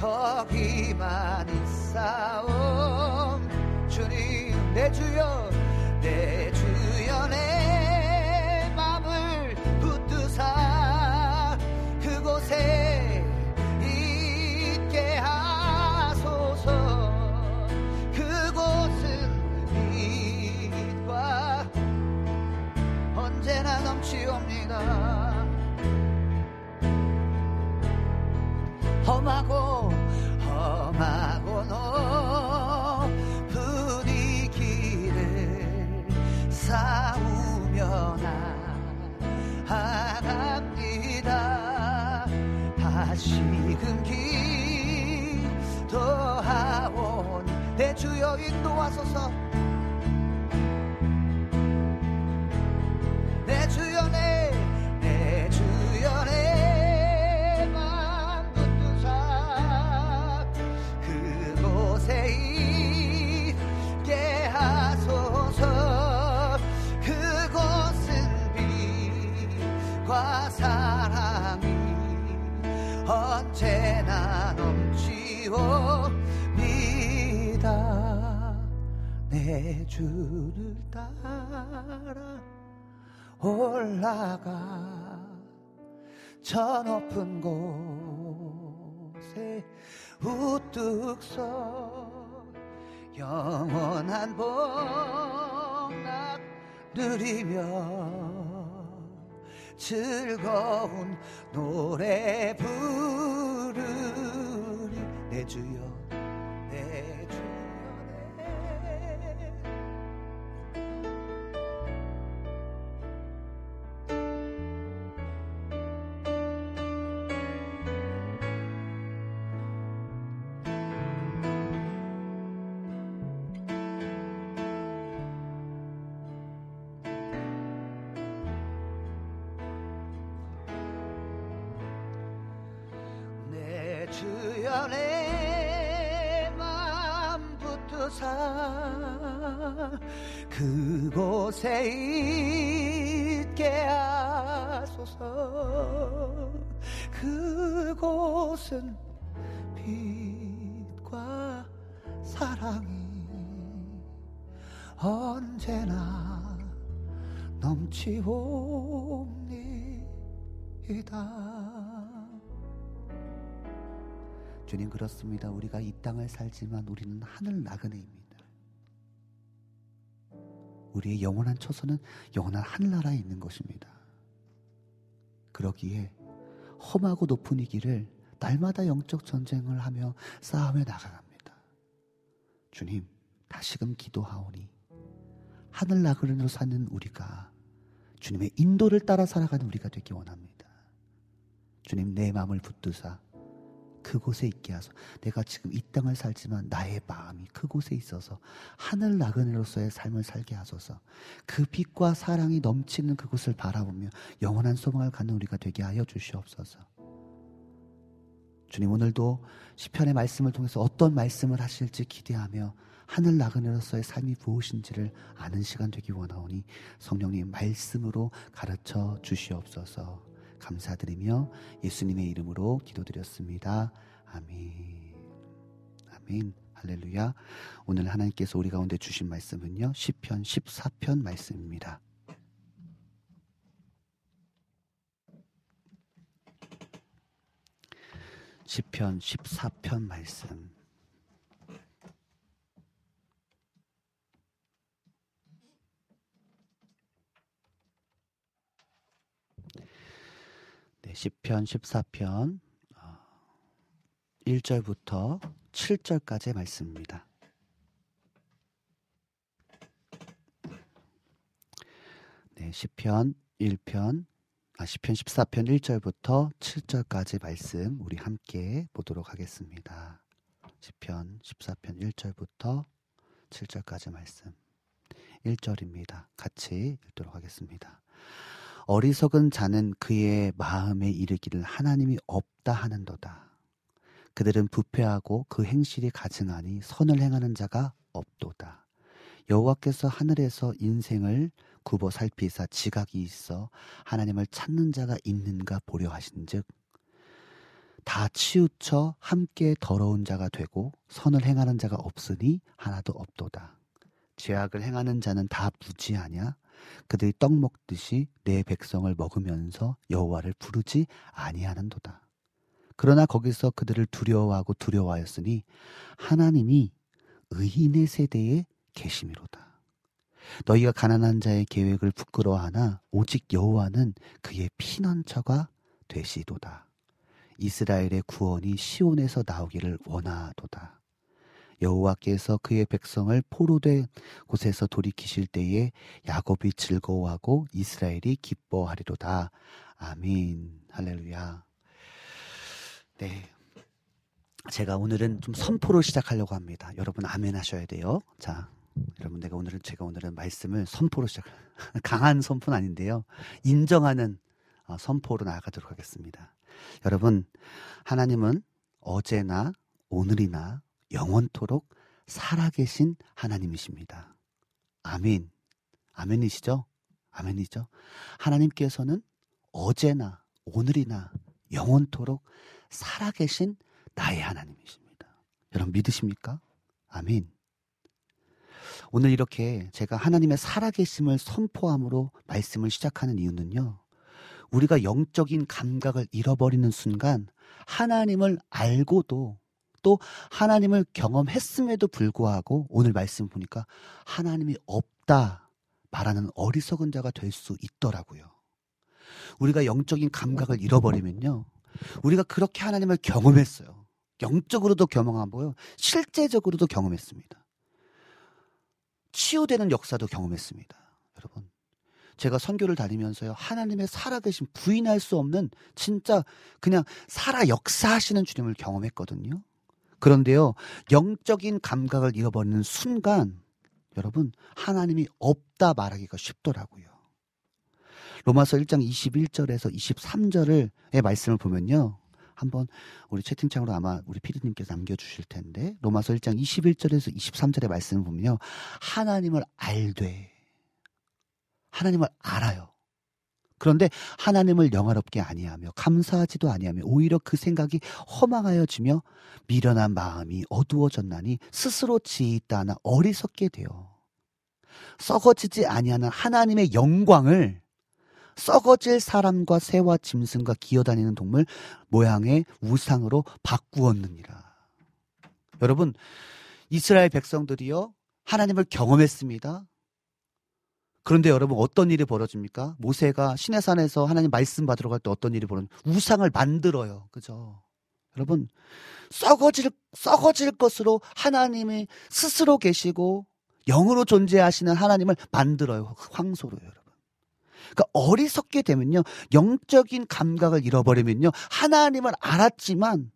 거기만 있사온 주님 내 주여 내 주여 내 험하고 험하고 높은 이 길을 싸우며 나아갑니다. 다시금 기도하오니 내 주여 인도하소서 내 주를 따라 올라가 저 높은 곳에 우뚝 서 영원한 복락 누리며 즐거운 노래 부르리 내 주여 주여 내맘 붙드사 그곳에 있게 하소서. 그곳은 빛과 사랑이 언제나 넘치옵니다 주님 그렇습니다. 우리가 이 땅을 살지만 우리는 하늘 나그네입니다. 우리의 영원한 처소는 영원한 하늘나라에 있는 것입니다. 그러기에 험하고 높은 이 길을 날마다 영적 전쟁을 하며 싸움에 나가갑니다. 주님, 다시금 기도하오니 하늘 나그네로 사는 우리가 주님의 인도를 따라 살아가는 우리가 되기 원합니다. 주님 내 마음을 붙드사 그곳에 있게 하소. 내가 지금 이 땅을 살지만 나의 마음이 그곳에 있어서 하늘 나그네로서의 삶을 살게 하소서. 그 빛과 사랑이 넘치는 그곳을 바라보며 영원한 소망을 갖는 우리가 되게 하여 주시옵소서. 주님 오늘도 시편의 말씀을 통해서 어떤 말씀을 하실지 기대하며 하늘 나그네로서의 삶이 무엇인지를 아는 시간 되기 원하오니 성령님 말씀으로 가르쳐 주시옵소서. 감사드리며 예수님의 이름으로 기도드렸습니다. 아멘. 아멘. 할렐루야. 오늘 하나님께서 우리 가운데 주신 말씀은요. 시편 14편 말씀입니다. 시편 14편 말씀. 네, 시편 14편 1절부터 7절까지의 말씀입니다. 네, 시편 1편 아, 시편 14편 1절부터 7절까지 말씀 우리 함께 보도록 하겠습니다. 시편 14편 1절부터 7절까지 말씀 1절입니다. 같이 읽도록 하겠습니다. 어리석은 자는 그의 마음에 이르기를 하나님이 없다 하는도다. 그들은 부패하고 그 행실이 가증하니 선을 행하는 자가 없도다. 여호와께서 하늘에서 인생을 굽어 살피사 지각이 있어 하나님을 찾는 자가 있는가 보려 하신즉 다 치우쳐 함께 더러운 자가 되고 선을 행하는 자가 없으니 하나도 없도다. 죄악을 행하는 자는 다 무지하냐? 그들이 떡 먹듯이 내 백성을 먹으면서 여호와를 부르지 아니하는도다. 그러나 거기서 그들을 두려워하고 두려워하였으니 하나님이 의인의 세대에 계심이로다. 너희가 가난한 자의 계획을 부끄러워하나 오직 여호와는 그의 피난처가 되시도다. 이스라엘의 구원이 시온에서 나오기를 원하도다. 여호와께서 그의 백성을 포로된 곳에서 돌이키실 때에 야곱이 즐거워하고 이스라엘이 기뻐하리로다. 아멘. 할렐루야. 네. 제가 오늘은 좀 선포로 시작하려고 합니다. 여러분 아멘 하셔야 돼요. 자, 여러분 내가 오늘은 제가 오늘은 말씀을 선포로 시작 강한 선포는 아닌데요. 인정하는 어, 선포로 나아가도록 하겠습니다. 여러분 하나님은 어제나 오늘이나 영원토록 살아계신 하나님이십니다. 아멘. 아멘이시죠? 아멘이죠? 하나님께서는 어제나 오늘이나 영원토록 살아계신 나의 하나님이십니다. 여러분 믿으십니까? 아멘. 오늘 이렇게 제가 하나님의 살아계심을 선포함으로 말씀을 시작하는 이유는요. 우리가 영적인 감각을 잃어버리는 순간 하나님을 알고도 또 하나님을 경험했음에도 불구하고 오늘 말씀 보니까 하나님이 없다 말하는 어리석은 자가 될 수 있더라고요. 우리가 영적인 감각을 잃어버리면요. 우리가 그렇게 하나님을 경험했어요. 영적으로도 경험하고요. 실제적으로도 경험했습니다. 치유되는 역사도 경험했습니다. 여러분. 제가 선교를 다니면서요. 하나님의 살아계신 부인할 수 없는 진짜 그냥 살아 역사하시는 주님을 경험했거든요. 그런데요. 영적인 감각을 잃어버리는 순간 여러분 하나님이 없다 말하기가 쉽더라고요. 로마서 1장 21절에서 23절의 말씀을 보면요. 한번 우리 채팅창으로 아마 우리 피디님께서 남겨주실 텐데 로마서 1장 21절에서 23절의 말씀을 보면요. 하나님을 알되 하나님을 알아요. 그런데 하나님을 영화롭게 아니하며 감사하지도 아니하며 오히려 그 생각이 허망하여지며 미련한 마음이 어두워졌나니 스스로 지있다 하나 어리석게 되어 썩어지지 아니하는 하나님의 영광을 썩어질 사람과 새와 짐승과 기어다니는 동물 모양의 우상으로 바꾸었느니라. 여러분, 이스라엘 백성들이요, 하나님을 경험했습니다. 그런데 여러분 어떤 일이 벌어집니까? 모세가 시내산에서 하나님 말씀 받으러 갈 때 어떤 일이 벌어져? 우상을 만들어요. 그죠? 여러분 썩어질 썩어질 것으로 하나님이 스스로 계시고 영으로 존재하시는 하나님을 만들어요. 황소로 여러분. 그러니까 어리석게 되면요. 영적인 감각을 잃어버리면요. 하나님을 알았지만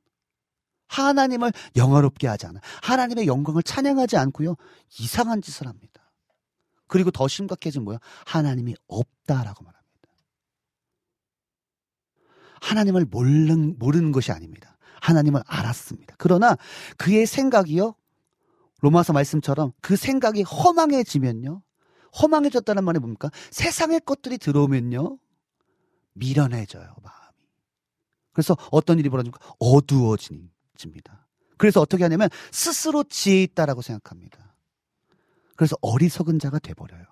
하나님을 영화롭게 하지 않아. 하나님의 영광을 찬양하지 않고요. 이상한 짓을 합니다. 그리고 더 심각해진 뭐야? 하나님이 없다라고 말합니다. 하나님을 모르는, 모르는 것이 아닙니다. 하나님을 알았습니다. 그러나 그의 생각이요. 로마서 말씀처럼 그 생각이 허망해지면요. 허망해졌다는 말이 뭡니까? 세상의 것들이 들어오면요. 미련해져요, 마음이. 그래서 어떤 일이 벌어집니까? 어두워집니다. 그래서 어떻게 하냐면 스스로 지혜 있다라고 생각합니다. 그래서 어리석은 자가 돼버려요.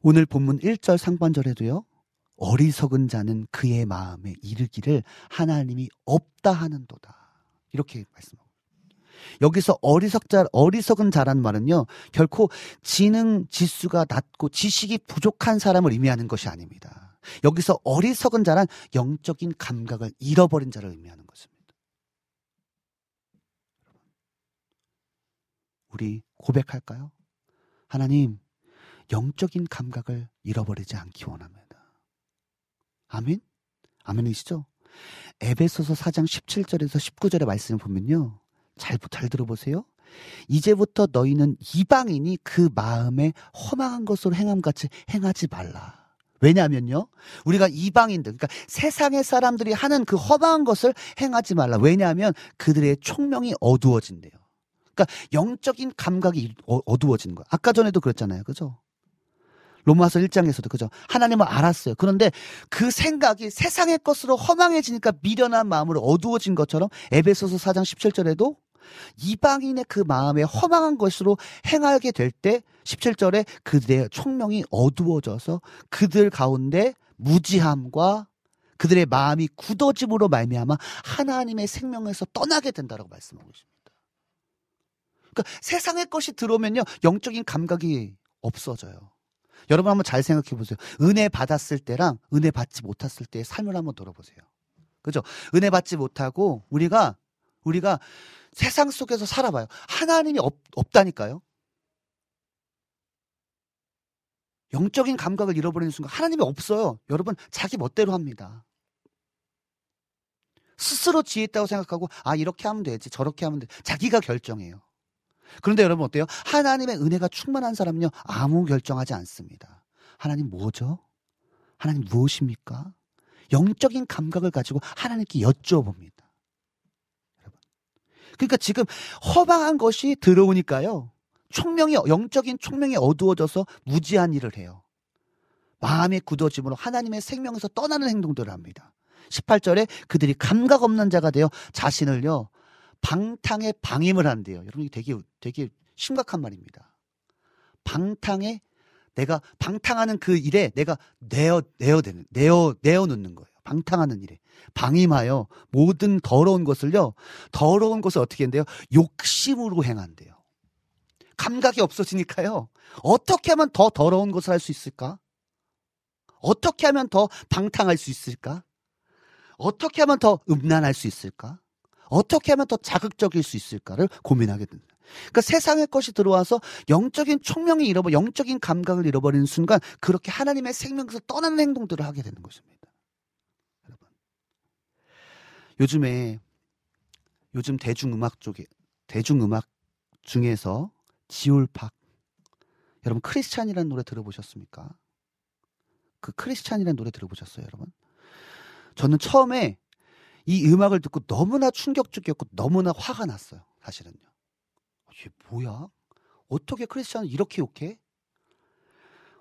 오늘 본문 1절 상반절에도요. 어리석은 자는 그의 마음에 이르기를 하나님이 없다 하는도다. 이렇게 말씀하고. 여기서 어리석자, 어리석은 자란 말은요, 결코 지능 지수가 낮고 지식이 부족한 사람을 의미하는 것이 아닙니다. 여기서 어리석은 자란 영적인 감각을 잃어버린 자를 의미하는 것입니다. 우리 고백할까요? 하나님, 영적인 감각을 잃어버리지 않기 원합니다. 아멘? 아멘이시죠? 에베소서 4장 17절에서 19절의 말씀을 보면요. 잘, 잘 들어보세요. 이제부터 너희는 이방인이 그 마음에 허망한 것으로 행함같이 행하지 말라. 왜냐하면요. 우리가 이방인들, 그러니까 세상의 사람들이 하는 그 허망한 것을 행하지 말라. 왜냐하면 그들의 총명이 어두워진대요. 그러니까 영적인 감각이 어, 어두워지는 거야. 아까 전에도 그랬잖아요. 그죠? 로마서 1장에서도 그죠? 하나님을 알았어요. 그런데 그 생각이 세상의 것으로 허망해지니까 미련한 마음으로 어두워진 것처럼 에베소서 4장 17절에도 이방인의 그 마음에 허망한 것으로 행하게 될 때 17절에 그들의 총명이 어두워져서 그들 가운데 무지함과 그들의 마음이 굳어짐으로 말미암아 하나님의 생명에서 떠나게 된다라고 말씀하고 있습니다. 그러니까 세상의 것이 들어오면요. 영적인 감각이 없어져요. 여러분 한번 잘 생각해 보세요. 은혜 받았을 때랑 은혜 받지 못했을 때의 삶을 한번 돌아보세요. 그죠? 은혜 받지 못하고 우리가 우리가 세상 속에서 살아봐요. 하나님이 없, 없다니까요. 영적인 감각을 잃어버리는 순간 하나님이 없어요. 여러분 자기 멋대로 합니다. 스스로 지혜 있다고 생각하고 아 이렇게 하면 되지 저렇게 하면 돼 자기가 결정해요. 그런데 여러분 어때요? 하나님의 은혜가 충만한 사람은요, 아무 결정하지 않습니다. 하나님 뭐죠? 하나님 무엇입니까? 영적인 감각을 가지고 하나님께 여쭤봅니다. 여러분. 그러니까 지금 허망한 것이 들어오니까요. 총명이, 영적인 총명이 어두워져서 무지한 일을 해요. 마음의 굳어짐으로 하나님의 생명에서 떠나는 행동들을 합니다. 18절에 그들이 감각 없는 자가 되어 자신을요, 방탕에 방임을 한대요. 여러분 이게 되게 되게 심각한 말입니다. 방탕에 내가 방탕하는 그 일에 내가 내어 내어 되는 내어 내어 놓는 거예요. 방탕하는 일에 방임하여 모든 더러운 것을요. 더러운 것을 어떻게 한대요? 욕심으로 행한대요. 감각이 없어지니까요. 어떻게 하면 더 더러운 것을 할 수 있을까? 어떻게 하면 더 방탕할 수 있을까? 어떻게 하면 더 음란할 수 있을까? 어떻게 하면 더 자극적일 수 있을까를 고민하게 됩니다. 그러니까 세상의 것이 들어와서 영적인 총명이 잃어버, 영적인 감각을 잃어버리는 순간 그렇게 하나님의 생명에서 떠나는 행동들을 하게 되는 것입니다. 여러분. 요즘에 요즘 대중음악 쪽에 대중음악 중에서 지올팍 여러분 크리스찬이라는 노래 들어보셨습니까? 그 크리스찬이라는 노래 들어보셨어요, 여러분? 저는 처음에 이 음악을 듣고 너무나 충격적이었고 너무나 화가 났어요. 사실은요. 이게 뭐야? 어떻게 크리스천을 이렇게 욕해?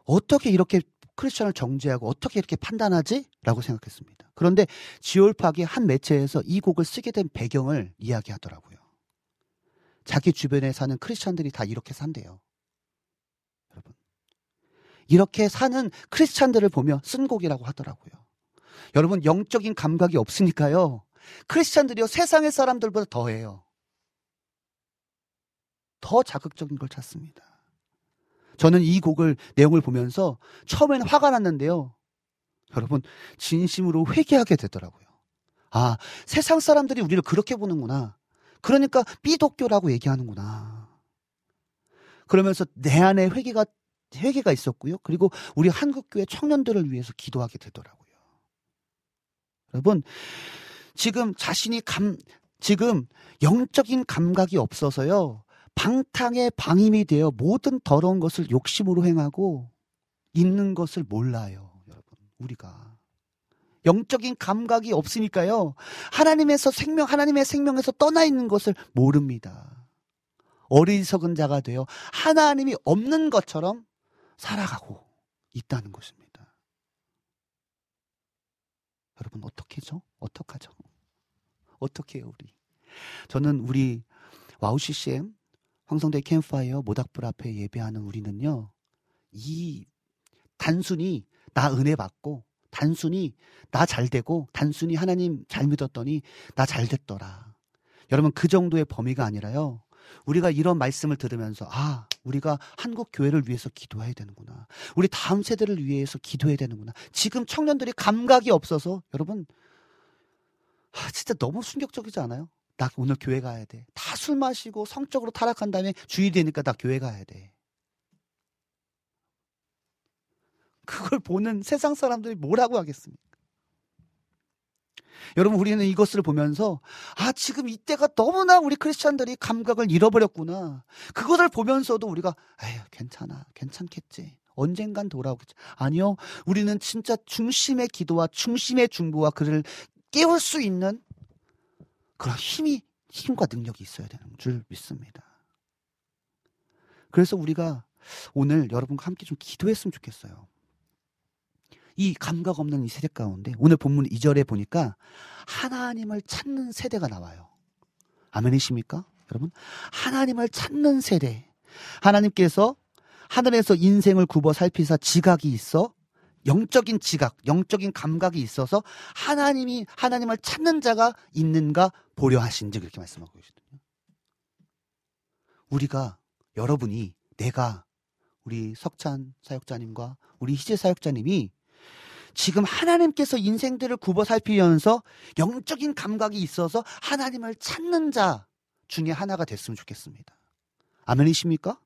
어떻게 이렇게 크리스천을 정죄하고 어떻게 이렇게 판단하지? 라고 생각했습니다. 그런데 지올팍이 한 매체에서 이 곡을 쓰게 된 배경을 이야기하더라고요. 자기 주변에 사는 크리스천들이 다 이렇게 산대요. 여러분. 이렇게 사는 크리스찬들을 보며 쓴 곡이라고 하더라고요. 여러분 영적인 감각이 없으니까요. 크리스찬들이요 세상의 사람들보다 더해요. 더 자극적인 걸 찾습니다. 저는 이 곡을 내용을 보면서 처음에는 화가 났는데요. 여러분 진심으로 회개하게 되더라고요. 아 세상 사람들이 우리를 그렇게 보는구나. 그러니까 삐독교라고 얘기하는구나. 그러면서 내 안에 회개가 회개가 있었고요. 그리고 우리 한국 교회 청년들을 위해서 기도하게 되더라고요. 여러분 지금 자신이 감 지금 영적인 감각이 없어서요. 방탕의 방임이 되어 모든 더러운 것을 욕심으로 행하고 있는 것을 몰라요. 여러분 우리가 영적인 감각이 없으니까요. 하나님에서 생명, 하나님의 생명에서 떠나 있는 것을 모릅니다. 어리석은 자가 되어 하나님이 없는 것처럼 살아가고 있다는 것입니다. 여러분, 어떻게죠? 어떡하죠? 어떻게 해요, 우리? 저는 우리 와우 CCM 황성대 캠파이어 모닥불 앞에 예배하는 우리는요, 이 단순히 나 은혜 받고 단순히 나 잘 되고 단순히 하나님 잘 믿었더니 나 잘 됐더라. 여러분 그 정도의 범위가 아니라요. 우리가 이런 말씀을 들으면서 아, 우리가 한국 교회를 위해서 기도해야 되는구나. 우리 다음 세대를 위해서 기도해야 되는구나. 지금 청년들이 감각이 없어서 여러분 아, 진짜 너무 충격적이지 않아요? 나 오늘 교회 가야 돼. 다 술 마시고 성적으로 타락한 다음에 주의 되니까 나 교회 가야 돼. 그걸 보는 세상 사람들이 뭐라고 하겠습니까? 여러분, 우리는 이것을 보면서, 아, 지금 이때가 너무나 우리 크리스찬들이 감각을 잃어버렸구나. 그것을 보면서도 우리가, 에휴, 괜찮아. 괜찮겠지. 언젠간 돌아오겠지. 아니요. 우리는 진짜 중심의 기도와 중심의 중보와 그를 깨울 수 있는 그런 힘이, 힘과 능력이 있어야 되는 줄 믿습니다. 그래서 우리가 오늘 여러분과 함께 좀 기도했으면 좋겠어요. 이 감각 없는 이 세대 가운데 오늘 본문 2절에 보니까 하나님을 찾는 세대가 나와요. 아멘이십니까? 여러분, 하나님을 찾는 세대. 하나님께서 하늘에서 인생을 굽어 살피사 지각이 있어 영적인 지각, 영적인 감각이 있어서 하나님이 하나님을 찾는 자가 있는가 보려 하신지 그렇게 말씀하고 계시거든요. 우리가 여러분이 내가 우리 석찬 사역자님과 우리 희재 사역자님이 지금 하나님께서 인생들을 굽어 살피면서 영적인 감각이 있어서 하나님을 찾는 자 중에 하나가 됐으면 좋겠습니다. 아멘이십니까?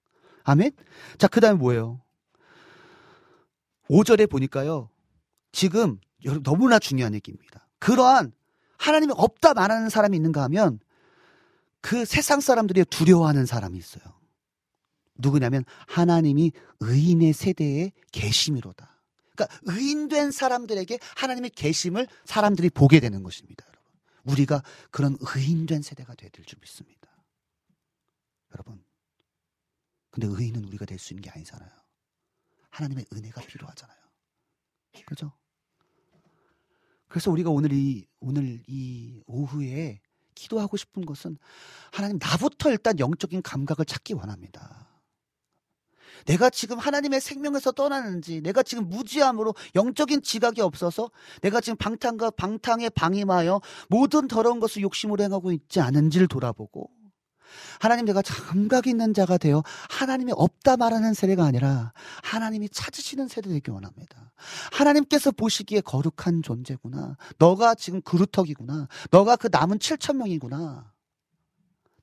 아멘? 자, 그 다음에 뭐예요? 5절에 보니까요. 지금 너무나 중요한 얘기입니다. 그러한 하나님이 없다 말하는 사람이 있는가 하면 그 세상 사람들이 두려워하는 사람이 있어요. 누구냐면 하나님이 의인의 세대에 계심이로다. 그러니까 의인된 사람들에게 하나님의 계심을 사람들이 보게 되는 것입니다, 여러분. 우리가 그런 의인된 세대가 되야 될 줄 믿습니다. 여러분. 근데 의인은 우리가 될 수 있는 게 아니잖아요. 하나님의 은혜가 필요하잖아요. 그죠? 그래서 우리가 오늘 이, 오늘 이 오후에 기도하고 싶은 것은 하나님 나부터 일단 영적인 감각을 찾기 원합니다. 내가 지금 하나님의 생명에서 떠나는지, 내가 지금 무지함으로 영적인 지각이 없어서 내가 지금 방탕과 방탕에 방임하여 모든 더러운 것을 욕심으로 행하고 있지 않은지를 돌아보고 하나님 내가 감각 있는 자가 되어 하나님이 없다 말하는 세대가 아니라 하나님이 찾으시는 세대 되기 원합니다. 하나님께서 보시기에 거룩한 존재구나. 너가 지금 그루터기구나. 너가 그 남은 7천 명이구나.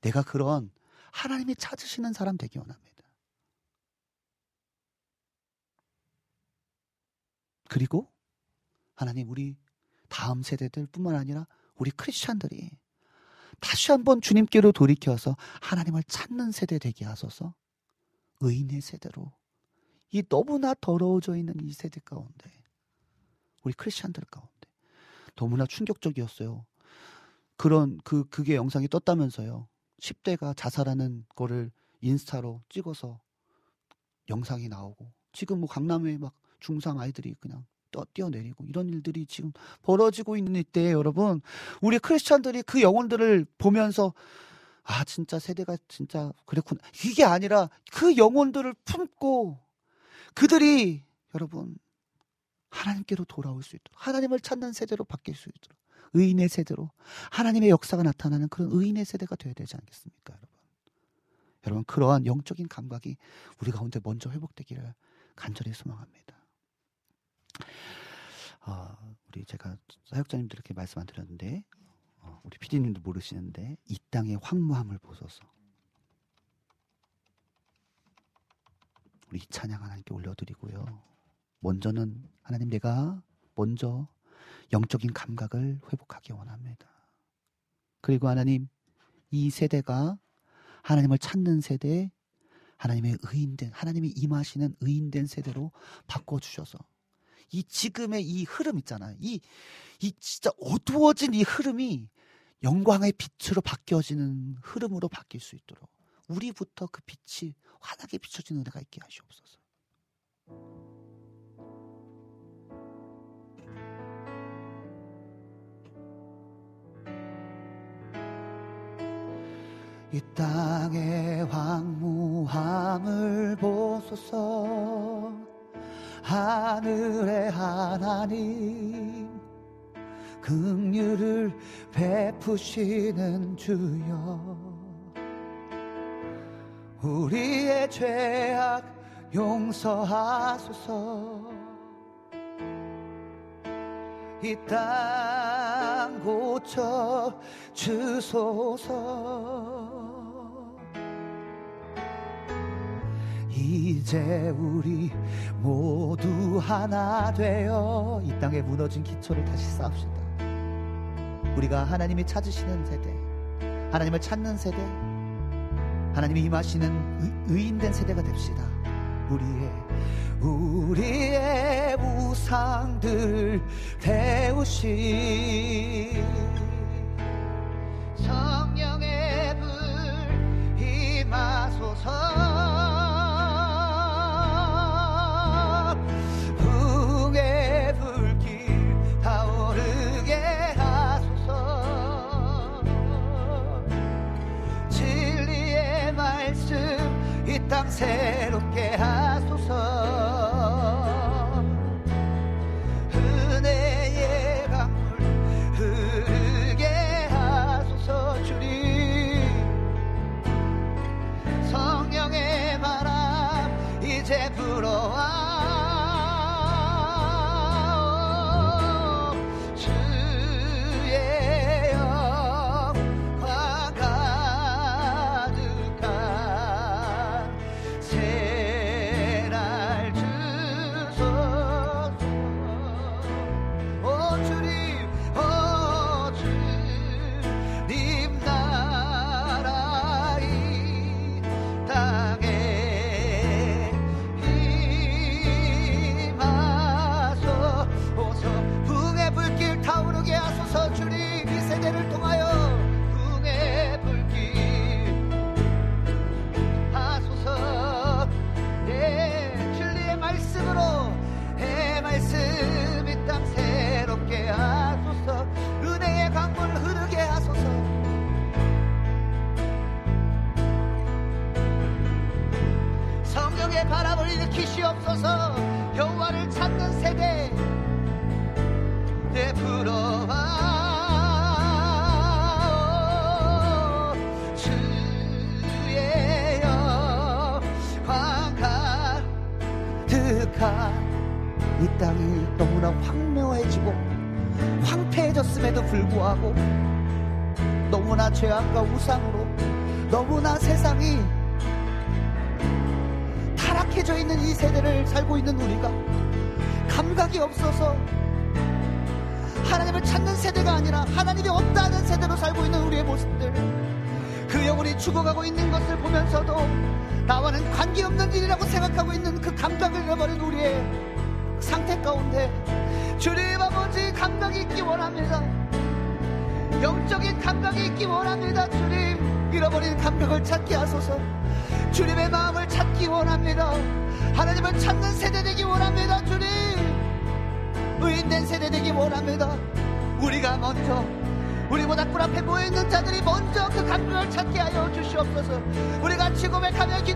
내가 그런 하나님이 찾으시는 사람 되기 원합니다. 그리고 하나님 우리 다음 세대들뿐만 아니라 우리 크리스찬들이 다시 한번 주님께로 돌이켜서 하나님을 찾는 세대 되게 하소서 의인의 세대로 이 너무나 더러워져 있는 이 세대 가운데 우리 크리스찬들 가운데 너무나 충격적이었어요. 그런 그 그게 영상이 떴다면서요. 10대가 자살하는 거를 인스타로 찍어서 영상이 나오고 지금 뭐 강남에 막 중상 아이들이 그냥 떠 뛰어내리고 이런 일들이 지금 벌어지고 있는 이때에 여러분 우리 크리스천들이 그 영혼들을 보면서 아 진짜 세대가 진짜 그랬구나 이게 아니라 그 영혼들을 품고 그들이 여러분 하나님께로 돌아올 수 있도록 하나님을 찾는 세대로 바뀔 수 있도록 의인의 세대로 하나님의 역사가 나타나는 그런 의인의 세대가 되어야 되지 않겠습니까, 여러분? 여러분 그러한 영적인 감각이 우리 가운데 먼저 회복되기를 간절히 소망합니다. 어, 우리 제가 사역자님들께 말씀 안 드렸는데 어, 우리 피디님도 모르시는데 이 땅의 황무함을 보소서. 우리 찬양 하나님께 올려드리고요. 먼저는 하나님 내가 먼저 영적인 감각을 회복하기 원합니다. 그리고 하나님 이 세대가 하나님을 찾는 세대, 하나님의 의인된 하나님이 임하시는 의인된 세대로 바꿔 주셔서 이 지금의 이 흐름 있잖아요. 이, 이 진짜 어두워진 이 흐름이 영광의 빛으로 바뀌어지는 흐름으로 바뀔 수 있도록 우리부터 그 빛이 환하게 비춰지는 은혜가 있게 하시옵소서. 이 땅의 황무함을 보소서 하늘의 하나님 긍휼을 베푸시는 주여. 우리의 죄악 용서하소서. 이 땅 고쳐 주소서 이제 우리 모두 하나 되어 이 땅에 무너진 기초를 다시 쌓읍시다. 우리가 하나님이 찾으시는 세대 하나님을 찾는 세대 하나님이 임하시는 의, 인된 세대가 됩시다. 우리의 우리의 우상들 태우시. 성령의 불 임하소서 이땅 새롭 하여 주시옵소서. 우리 같이 고백하며 기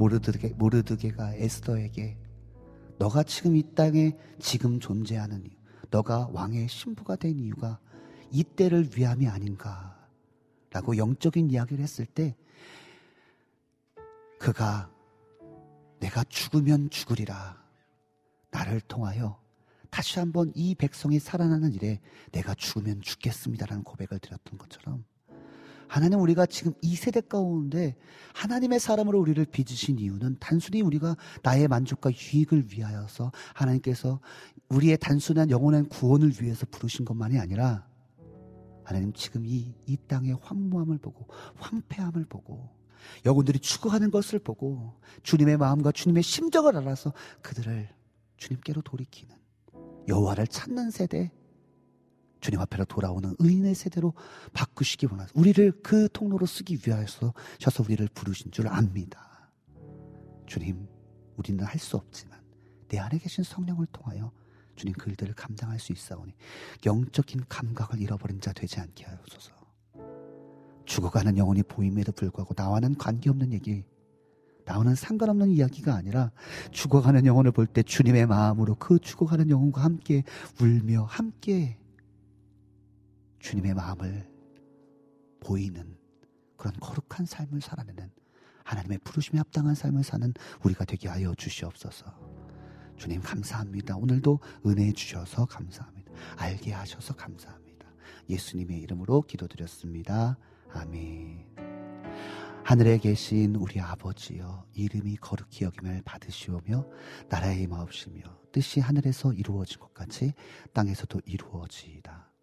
모르드게, 모르드게가 에스더에게 너가 지금 이 땅에 지금 존재하는 이유 너가 왕의 신부가 된 이유가 이 때를 위함이 아닌가? 라고 영적인 이야기를 했을 때 그가 내가 죽으면 죽으리라. 나를 통하여 다시 한번 이 백성이 살아나는 일에 내가 죽으면 죽겠습니다라는 고백을 드렸던 것처럼 하나님 우리가 지금 이 세대 가운데 하나님의 사람으로 우리를 빚으신 이유는 단순히 우리가 나의 만족과 유익을 위하여서 하나님께서 우리의 단순한 영원한 구원을 위해서 부르신 것만이 아니라 하나님 지금 이, 이 땅의 황무함을 보고 황폐함을 보고 영혼들이 죽어가는 것을 보고 주님의 마음과 주님의 심정을 알아서 그들을 주님께로 돌이키는 여호와를 찾는 세대 주님 앞에로 돌아오는 의인의 세대로 바꾸시기 원하서 우리를 그 통로로 쓰기 위하여서 셔서 우리를 부르신 줄 압니다. 주님, 우리는 할 수 없지만 내 안에 계신 성령을 통하여 주님 그 일들을 감당할 수 있사오니 영적인 감각을 잃어버린 자 되지 않게 하옵소서. 죽어가는 영혼이 보임에도 불구하고 나와는 관계없는 얘기, 나와는 상관없는 이야기가 아니라 죽어가는 영혼을 볼 때 주님의 마음으로 그 죽어가는 영혼과 함께 울며 함께 주님의 마음을 보이는 그런 거룩한 삶을 살아내는 하나님의 부르심에 합당한 삶을 사는 우리가 되게 하여 주시옵소서. 주님 감사합니다. 오늘도 은혜 주셔서 감사합니다. 알게 하셔서 감사합니다. 예수님의 이름으로 기도드렸습니다. 아멘. 하늘에 계신 우리 아버지여 이름이 거룩히 여김을 받으시오며 나라의 마옵시며 뜻이 하늘에서 이루어진 것 같이 땅에서도 이루어지이다.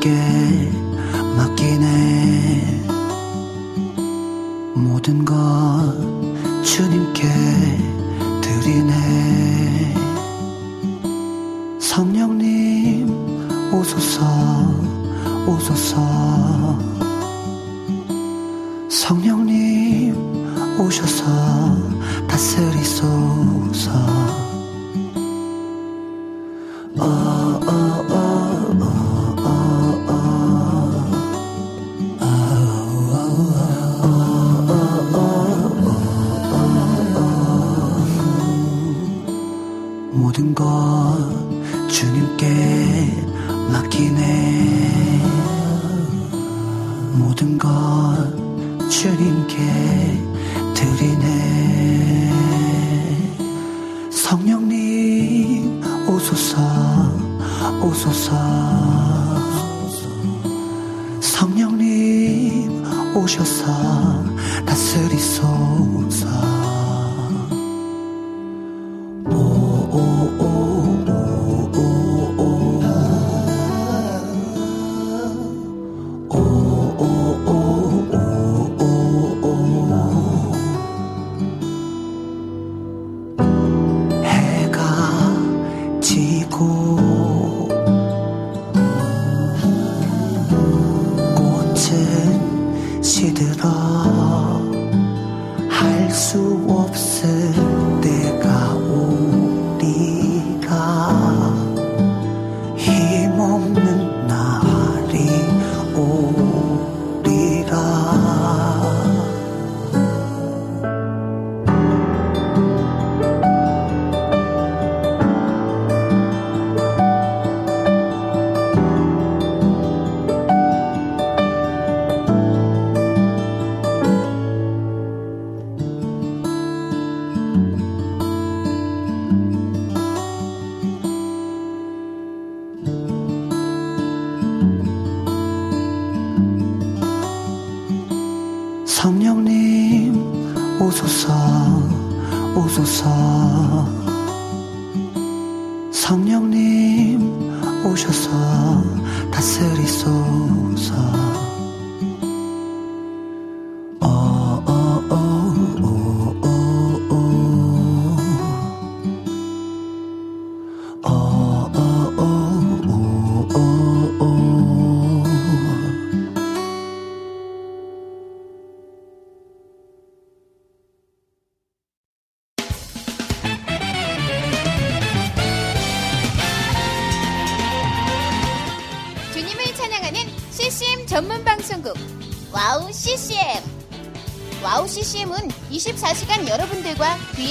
주님께 맡기네. 모든 것 주님께 드리네. 성령님 오소서 오소서. 성령님 오셔서 다스리소서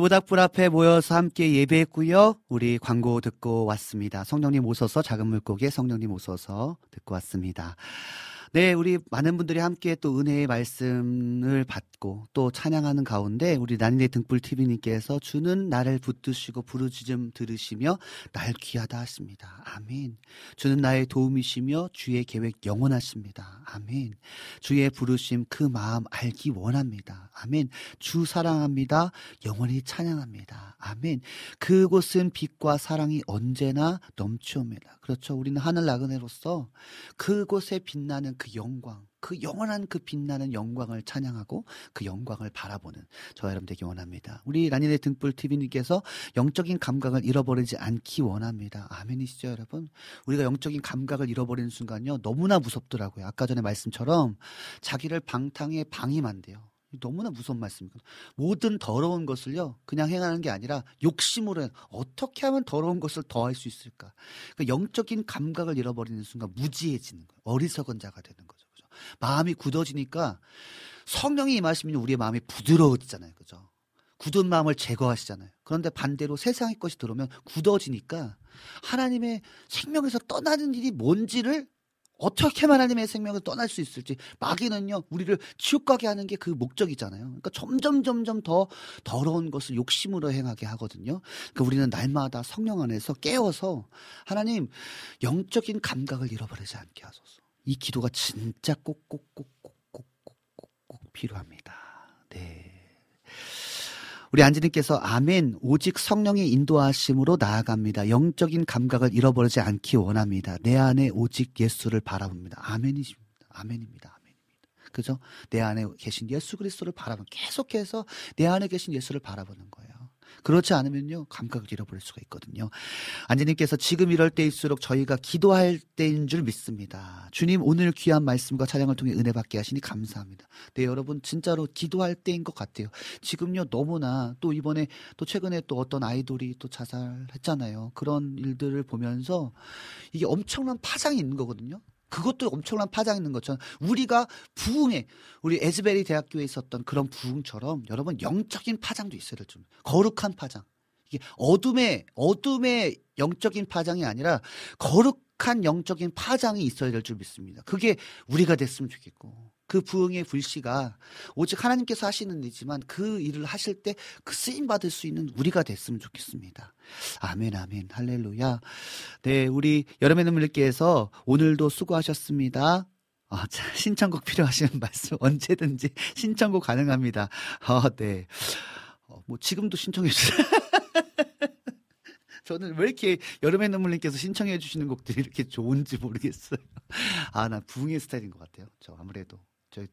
모닥불 앞에 모여서 함께 예배했고요. 우리 광고 듣고 왔습니다. 성령님 오셔서 작은 물고기에 성령님 오셔서 듣고 왔습니다. 네, 우리 많은 분들이 함께 또 은혜의 말씀을 받 고 또 찬양하는 가운데 우리 난이네 등불 TV님께서 주는 나를 붙드시고 부르짖음 들으시며 날 귀하다 하십니다. 아멘. 주는 나의 도움이시며 주의 계획 영원하십니다. 아멘. 주의 부르심 그 마음 알기 원합니다. 아멘. 주 사랑합니다. 영원히 찬양합니다. 아멘. 그곳은 빛과 사랑이 언제나 넘치옵니다. 그렇죠. 우리는 하늘 나그네로서 그곳에 빛나는 그 영광, 그 영원한 그 빛나는 영광을 찬양하고 그 영광을 바라보는 저 여러분 되기 원합니다. 우리 라니네 등불 TV님께서 영적인 감각을 잃어버리지 않기 원합니다. 아멘이시죠, 여러분? 우리가 영적인 감각을 잃어버리는 순간요, 너무나 무섭더라고요. 아까 전에 말씀처럼 자기를 방탕에 방임한대요. 너무나 무서운 말씀이거든요. 모든 더러운 것을요, 그냥 행하는 게 아니라 욕심으로 해. 어떻게 하면 더러운 것을 더할 수 있을까? 그러니까 영적인 감각을 잃어버리는 순간 무지해지는 거예요. 어리석은 자가 되는 거죠. 마음이 굳어지니까 성령이 임하시면 우리의 마음이 부드러워지잖아요. 그죠? 굳은 마음을 제거하시잖아요. 그런데 반대로 세상의 것이 들어오면 굳어지니까 하나님의 생명에서 떠나는 일이 뭔지를 어떻게 하나님의 생명을 떠날 수 있을지 마귀는요 우리를 지옥 가게 하는 게 그 목적이잖아요. 그러니까 점점 점점 더 더러운 것을 욕심으로 행하게 하거든요. 그러니까 우리는 날마다 성령 안에서 깨어서 하나님 영적인 감각을 잃어버리지 않게 하소서. 이 기도가 진짜 꼭꼭꼭꼭꼭꼭꼭 필요합니다. 네. 우리 안지님께서 아멘 오직 성령의 인도하심으로 나아갑니다. 영적인 감각을 잃어버리지 않기 원합니다. 내 안에 오직 예수를 바라봅니다. 아멘이십니다. 아멘입니다. 아멘입니다. 그죠? 내 안에 계신 예수 그리스도를 바라보는 계속해서 내 안에 계신 예수를 바라보는 거예요. 그렇지 않으면요 감각을 잃어버릴 수가 있거든요. 안재님께서 지금 이럴 때일수록 저희가 기도할 때인 줄 믿습니다. 주님 오늘 귀한 말씀과 찬양을 통해 은혜 받게 하시니 감사합니다. 네 여러분 진짜로 기도할 때인 것 같아요. 지금요 너무나 또 이번에 또 최근에 또 어떤 아이돌이 또 자살했잖아요. 그런 일들을 보면서 이게 엄청난 파장이 있는 거거든요. 그것도 엄청난 파장이 있는 것처럼 우리가 부흥에 우리 에즈베리 대학교에 있었던 그런 부흥처럼 여러분 영적인 파장도 있어야 될 줄. 거룩한 파장. 이게 어둠의 어둠의 영적인 파장이 아니라 거룩한 영적인 파장이 있어야 될 줄 믿습니다. 그게 우리가 됐으면 좋겠고 그 부흥의 불씨가 오직 하나님께서 하시는 일이지만 그 일을 하실 때 그 쓰임 받을 수 있는 우리가 됐으면 좋겠습니다. 아멘 아멘 할렐루야. 네 우리 여름의 눈물님께서 오늘도 수고하셨습니다. 아, 자, 신청곡 필요하시는 말씀 언제든지 신청곡 가능합니다. 아, 네. 어, 뭐 지금도 신청해 주세요. 저는 왜 이렇게 여름의 눈물님께서 신청해 주시는 곡들이 이렇게 좋은지 모르겠어요. 아, 나 부흥의 스타일인 것 같아요. 저 아무래도. 저,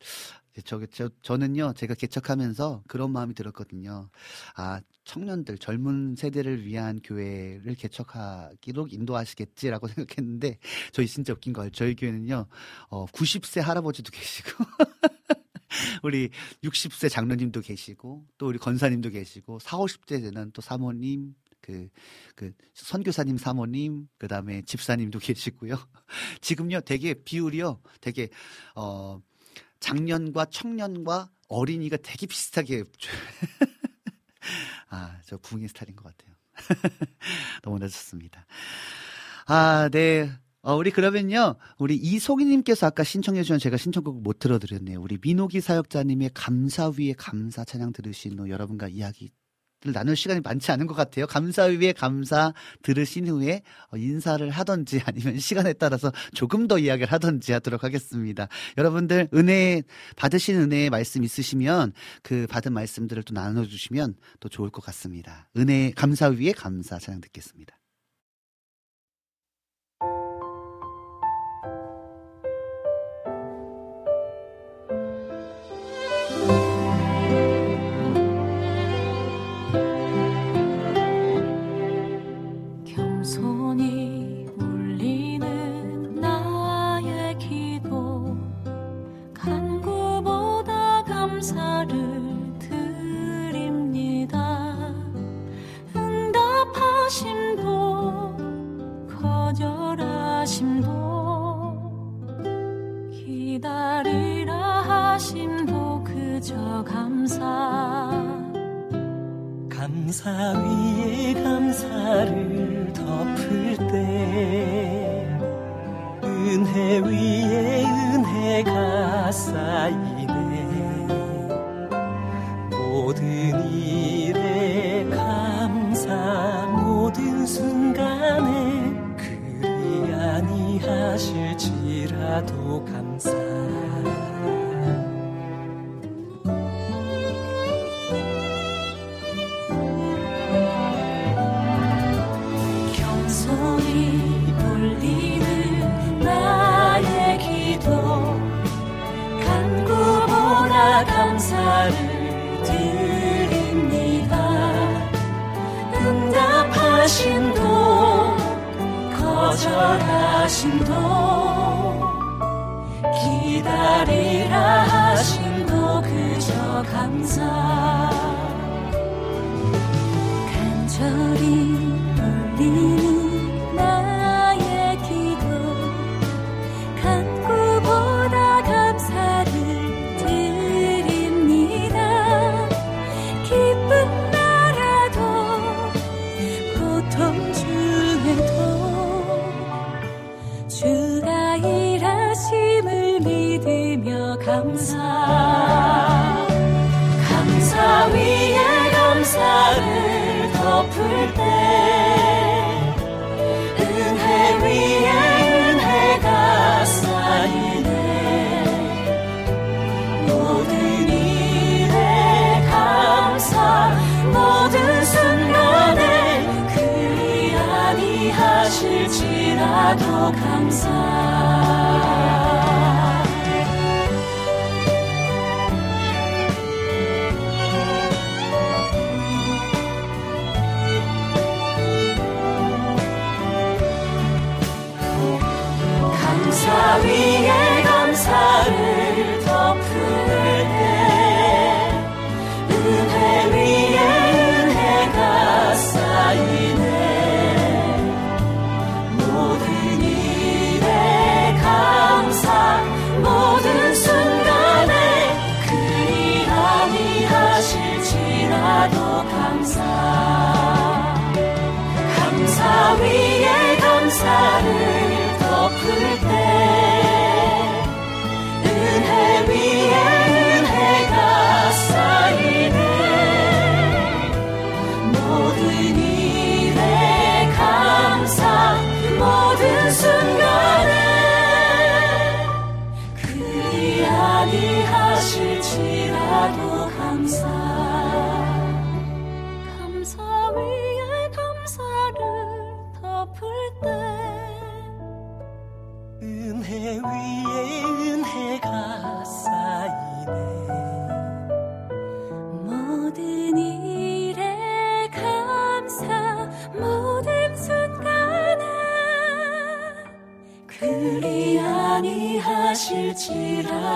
저, 저, 저는요, 제가 개척하면서 그런 마음이 들었거든요. 아, 청년들, 젊은 세대를 위한 교회를 개척하기로 인도하시겠지라고 생각했는데, 저희 진짜 웃긴 거 저희 교회는요, 어, 90세 할아버지도 계시고, 우리 60세 장로님도 계시고, 또 우리 권사님도 계시고, 4, 50대 되는 또 사모님, 그, 그, 선교사님 사모님, 그 다음에 집사님도 계시고요. 지금요, 되게 비율이요, 되게, 어, 작년과 청년과 어린이가 되게 비슷하게 아, 저 부흥의 스타일인 것 같아요. 너무나 좋습니다. 아, 네. 어, 우리 그러면요. 우리 이송희님께서 아까 신청해주신 제가 신청곡 못 들어드렸네요. 우리 민호기 사역자님의 감사 위에 감사 찬양 들으신 후 여러분과 이야기 를 나눌 시간이 많지 않은 것 같아요. 감사 위에 감사 들으신 후에 어, 인사를 하던지 아니면 시간에 따라서 조금 더 이야기를 하던지 하도록 하겠습니다. 여러분들 은혜 받으신 은혜의 말씀 있으시면 그 받은 말씀들을 또 나눠주시면 또 좋을 것 같습니다. 은혜 감사 위에 감사 찬양 듣겠습니다.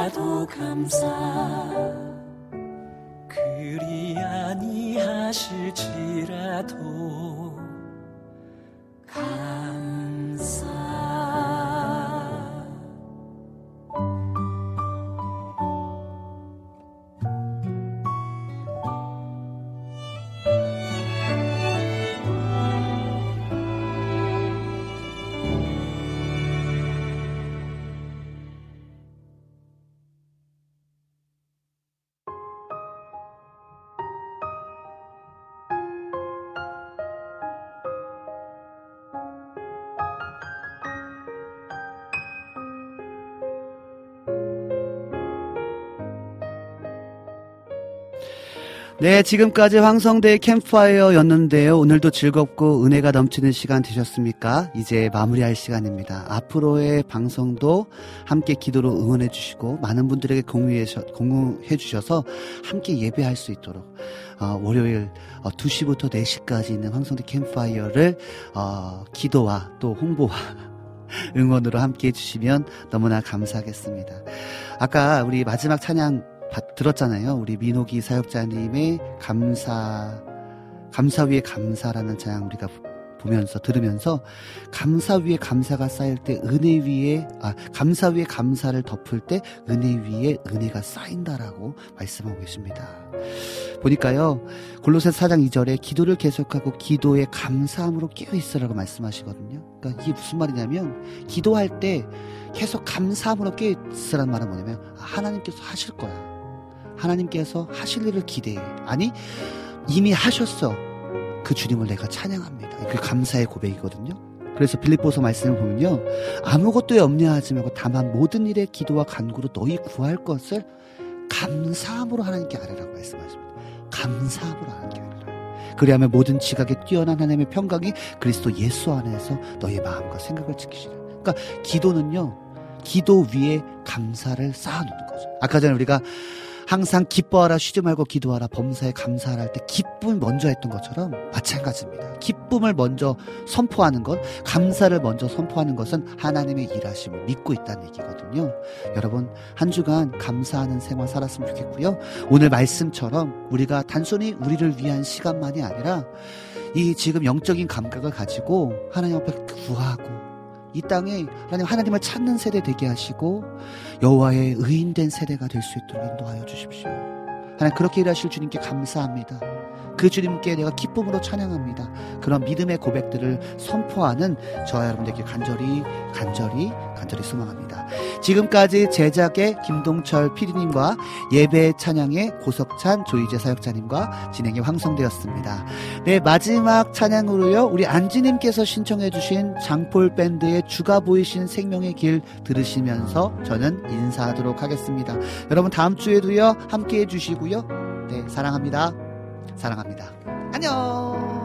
아니하 네, 지금까지 황성대의 캠프파이어였는데요. 오늘도 즐겁고 은혜가 넘치는 시간 되셨습니까? 이제 마무리할 시간입니다. 앞으로의 방송도 함께 기도로 응원해 주시고 많은 분들에게 공유해, 공유해 주셔서 함께 예배할 수 있도록 어, 월요일 어, 2시부터 4시까지 있는 황성대 캠프파이어를 어, 기도와 또 홍보와 응원으로 함께 해주시면 너무나 감사하겠습니다. 아까 우리 마지막 찬양 받- 들었잖아요. 우리 민호기 사역자님의 감사, 감사 위에 감사라는 찬양 우리가 보면서 들으면서 감사 위에 감사가 쌓일 때 은혜 위에 아 감사 위에 감사를 덮을 때 은혜 위에 은혜가 쌓인다라고 말씀하고 계십니다. 보니까요 골로새 4장 2절에 기도를 계속하고 기도에 감사함으로 깨어 있으라고 말씀하시거든요. 그러니까 이게 무슨 말이냐면 기도할 때 계속 감사함으로 깨어 있으라는 말은 뭐냐면 아, 하나님께서 하실 거야. 하나님께서 하실 일을 기대해. 아니 이미 하셨어. 그 주님을 내가 찬양합니다. 그 감사의 고백이거든요. 그래서 빌립보서 말씀을 보면요. 아무것도 염려하지 말고 다만 모든 일에 기도와 간구로 너희 구할 것을 감사함으로 하나님께 아뢰라고 말씀하십니다. 감사함으로 하나님께 아뢰라. 그리하면 모든 지각에 뛰어난 하나님의 평강이 그리스도 예수 안에서 너희 마음과 생각을 지키시라. 그러니까 기도는요. 기도 위에 감사를 쌓아놓는 거죠. 아까 전에 우리가 항상 기뻐하라 쉬지 말고 기도하라 범사에 감사하라 할 때 기쁨 먼저 했던 것처럼 마찬가지입니다. 기쁨을 먼저 선포하는 것, 감사를 먼저 선포하는 것은 하나님의 일하심을 믿고 있다는 얘기거든요. 여러분 한 주간 감사하는 생활 살았으면 좋겠고요. 오늘 말씀처럼 우리가 단순히 우리를 위한 시간만이 아니라 이 지금 영적인 감각을 가지고 하나님 앞에 구하고 이 땅에 하나님 하나님을 찾는 세대 되게 하시고 여호와의 의인된 세대가 될 수 있도록 인도하여 주십시오. 하나님 그렇게 일하실 주님께 감사합니다. 그 주님께 내가 기쁨으로 찬양합니다. 그런 믿음의 고백들을 선포하는 저와 여러분들께 간절히 간절히 간절히 소망합니다. 지금까지 제작의 김동철 PD님과 예배 찬양의 고석찬 조이재 사역자님과 진행의 황성대였습니다. 네, 마지막 찬양으로요. 우리 안지님께서 신청해주신 장폴 밴드의 주가 보이신 생명의 길 들으시면서 저는 인사하도록 하겠습니다. 여러분 다음 주에도요 함께 해 주시고요. 네, 사랑합니다. 사랑합니다. 안녕.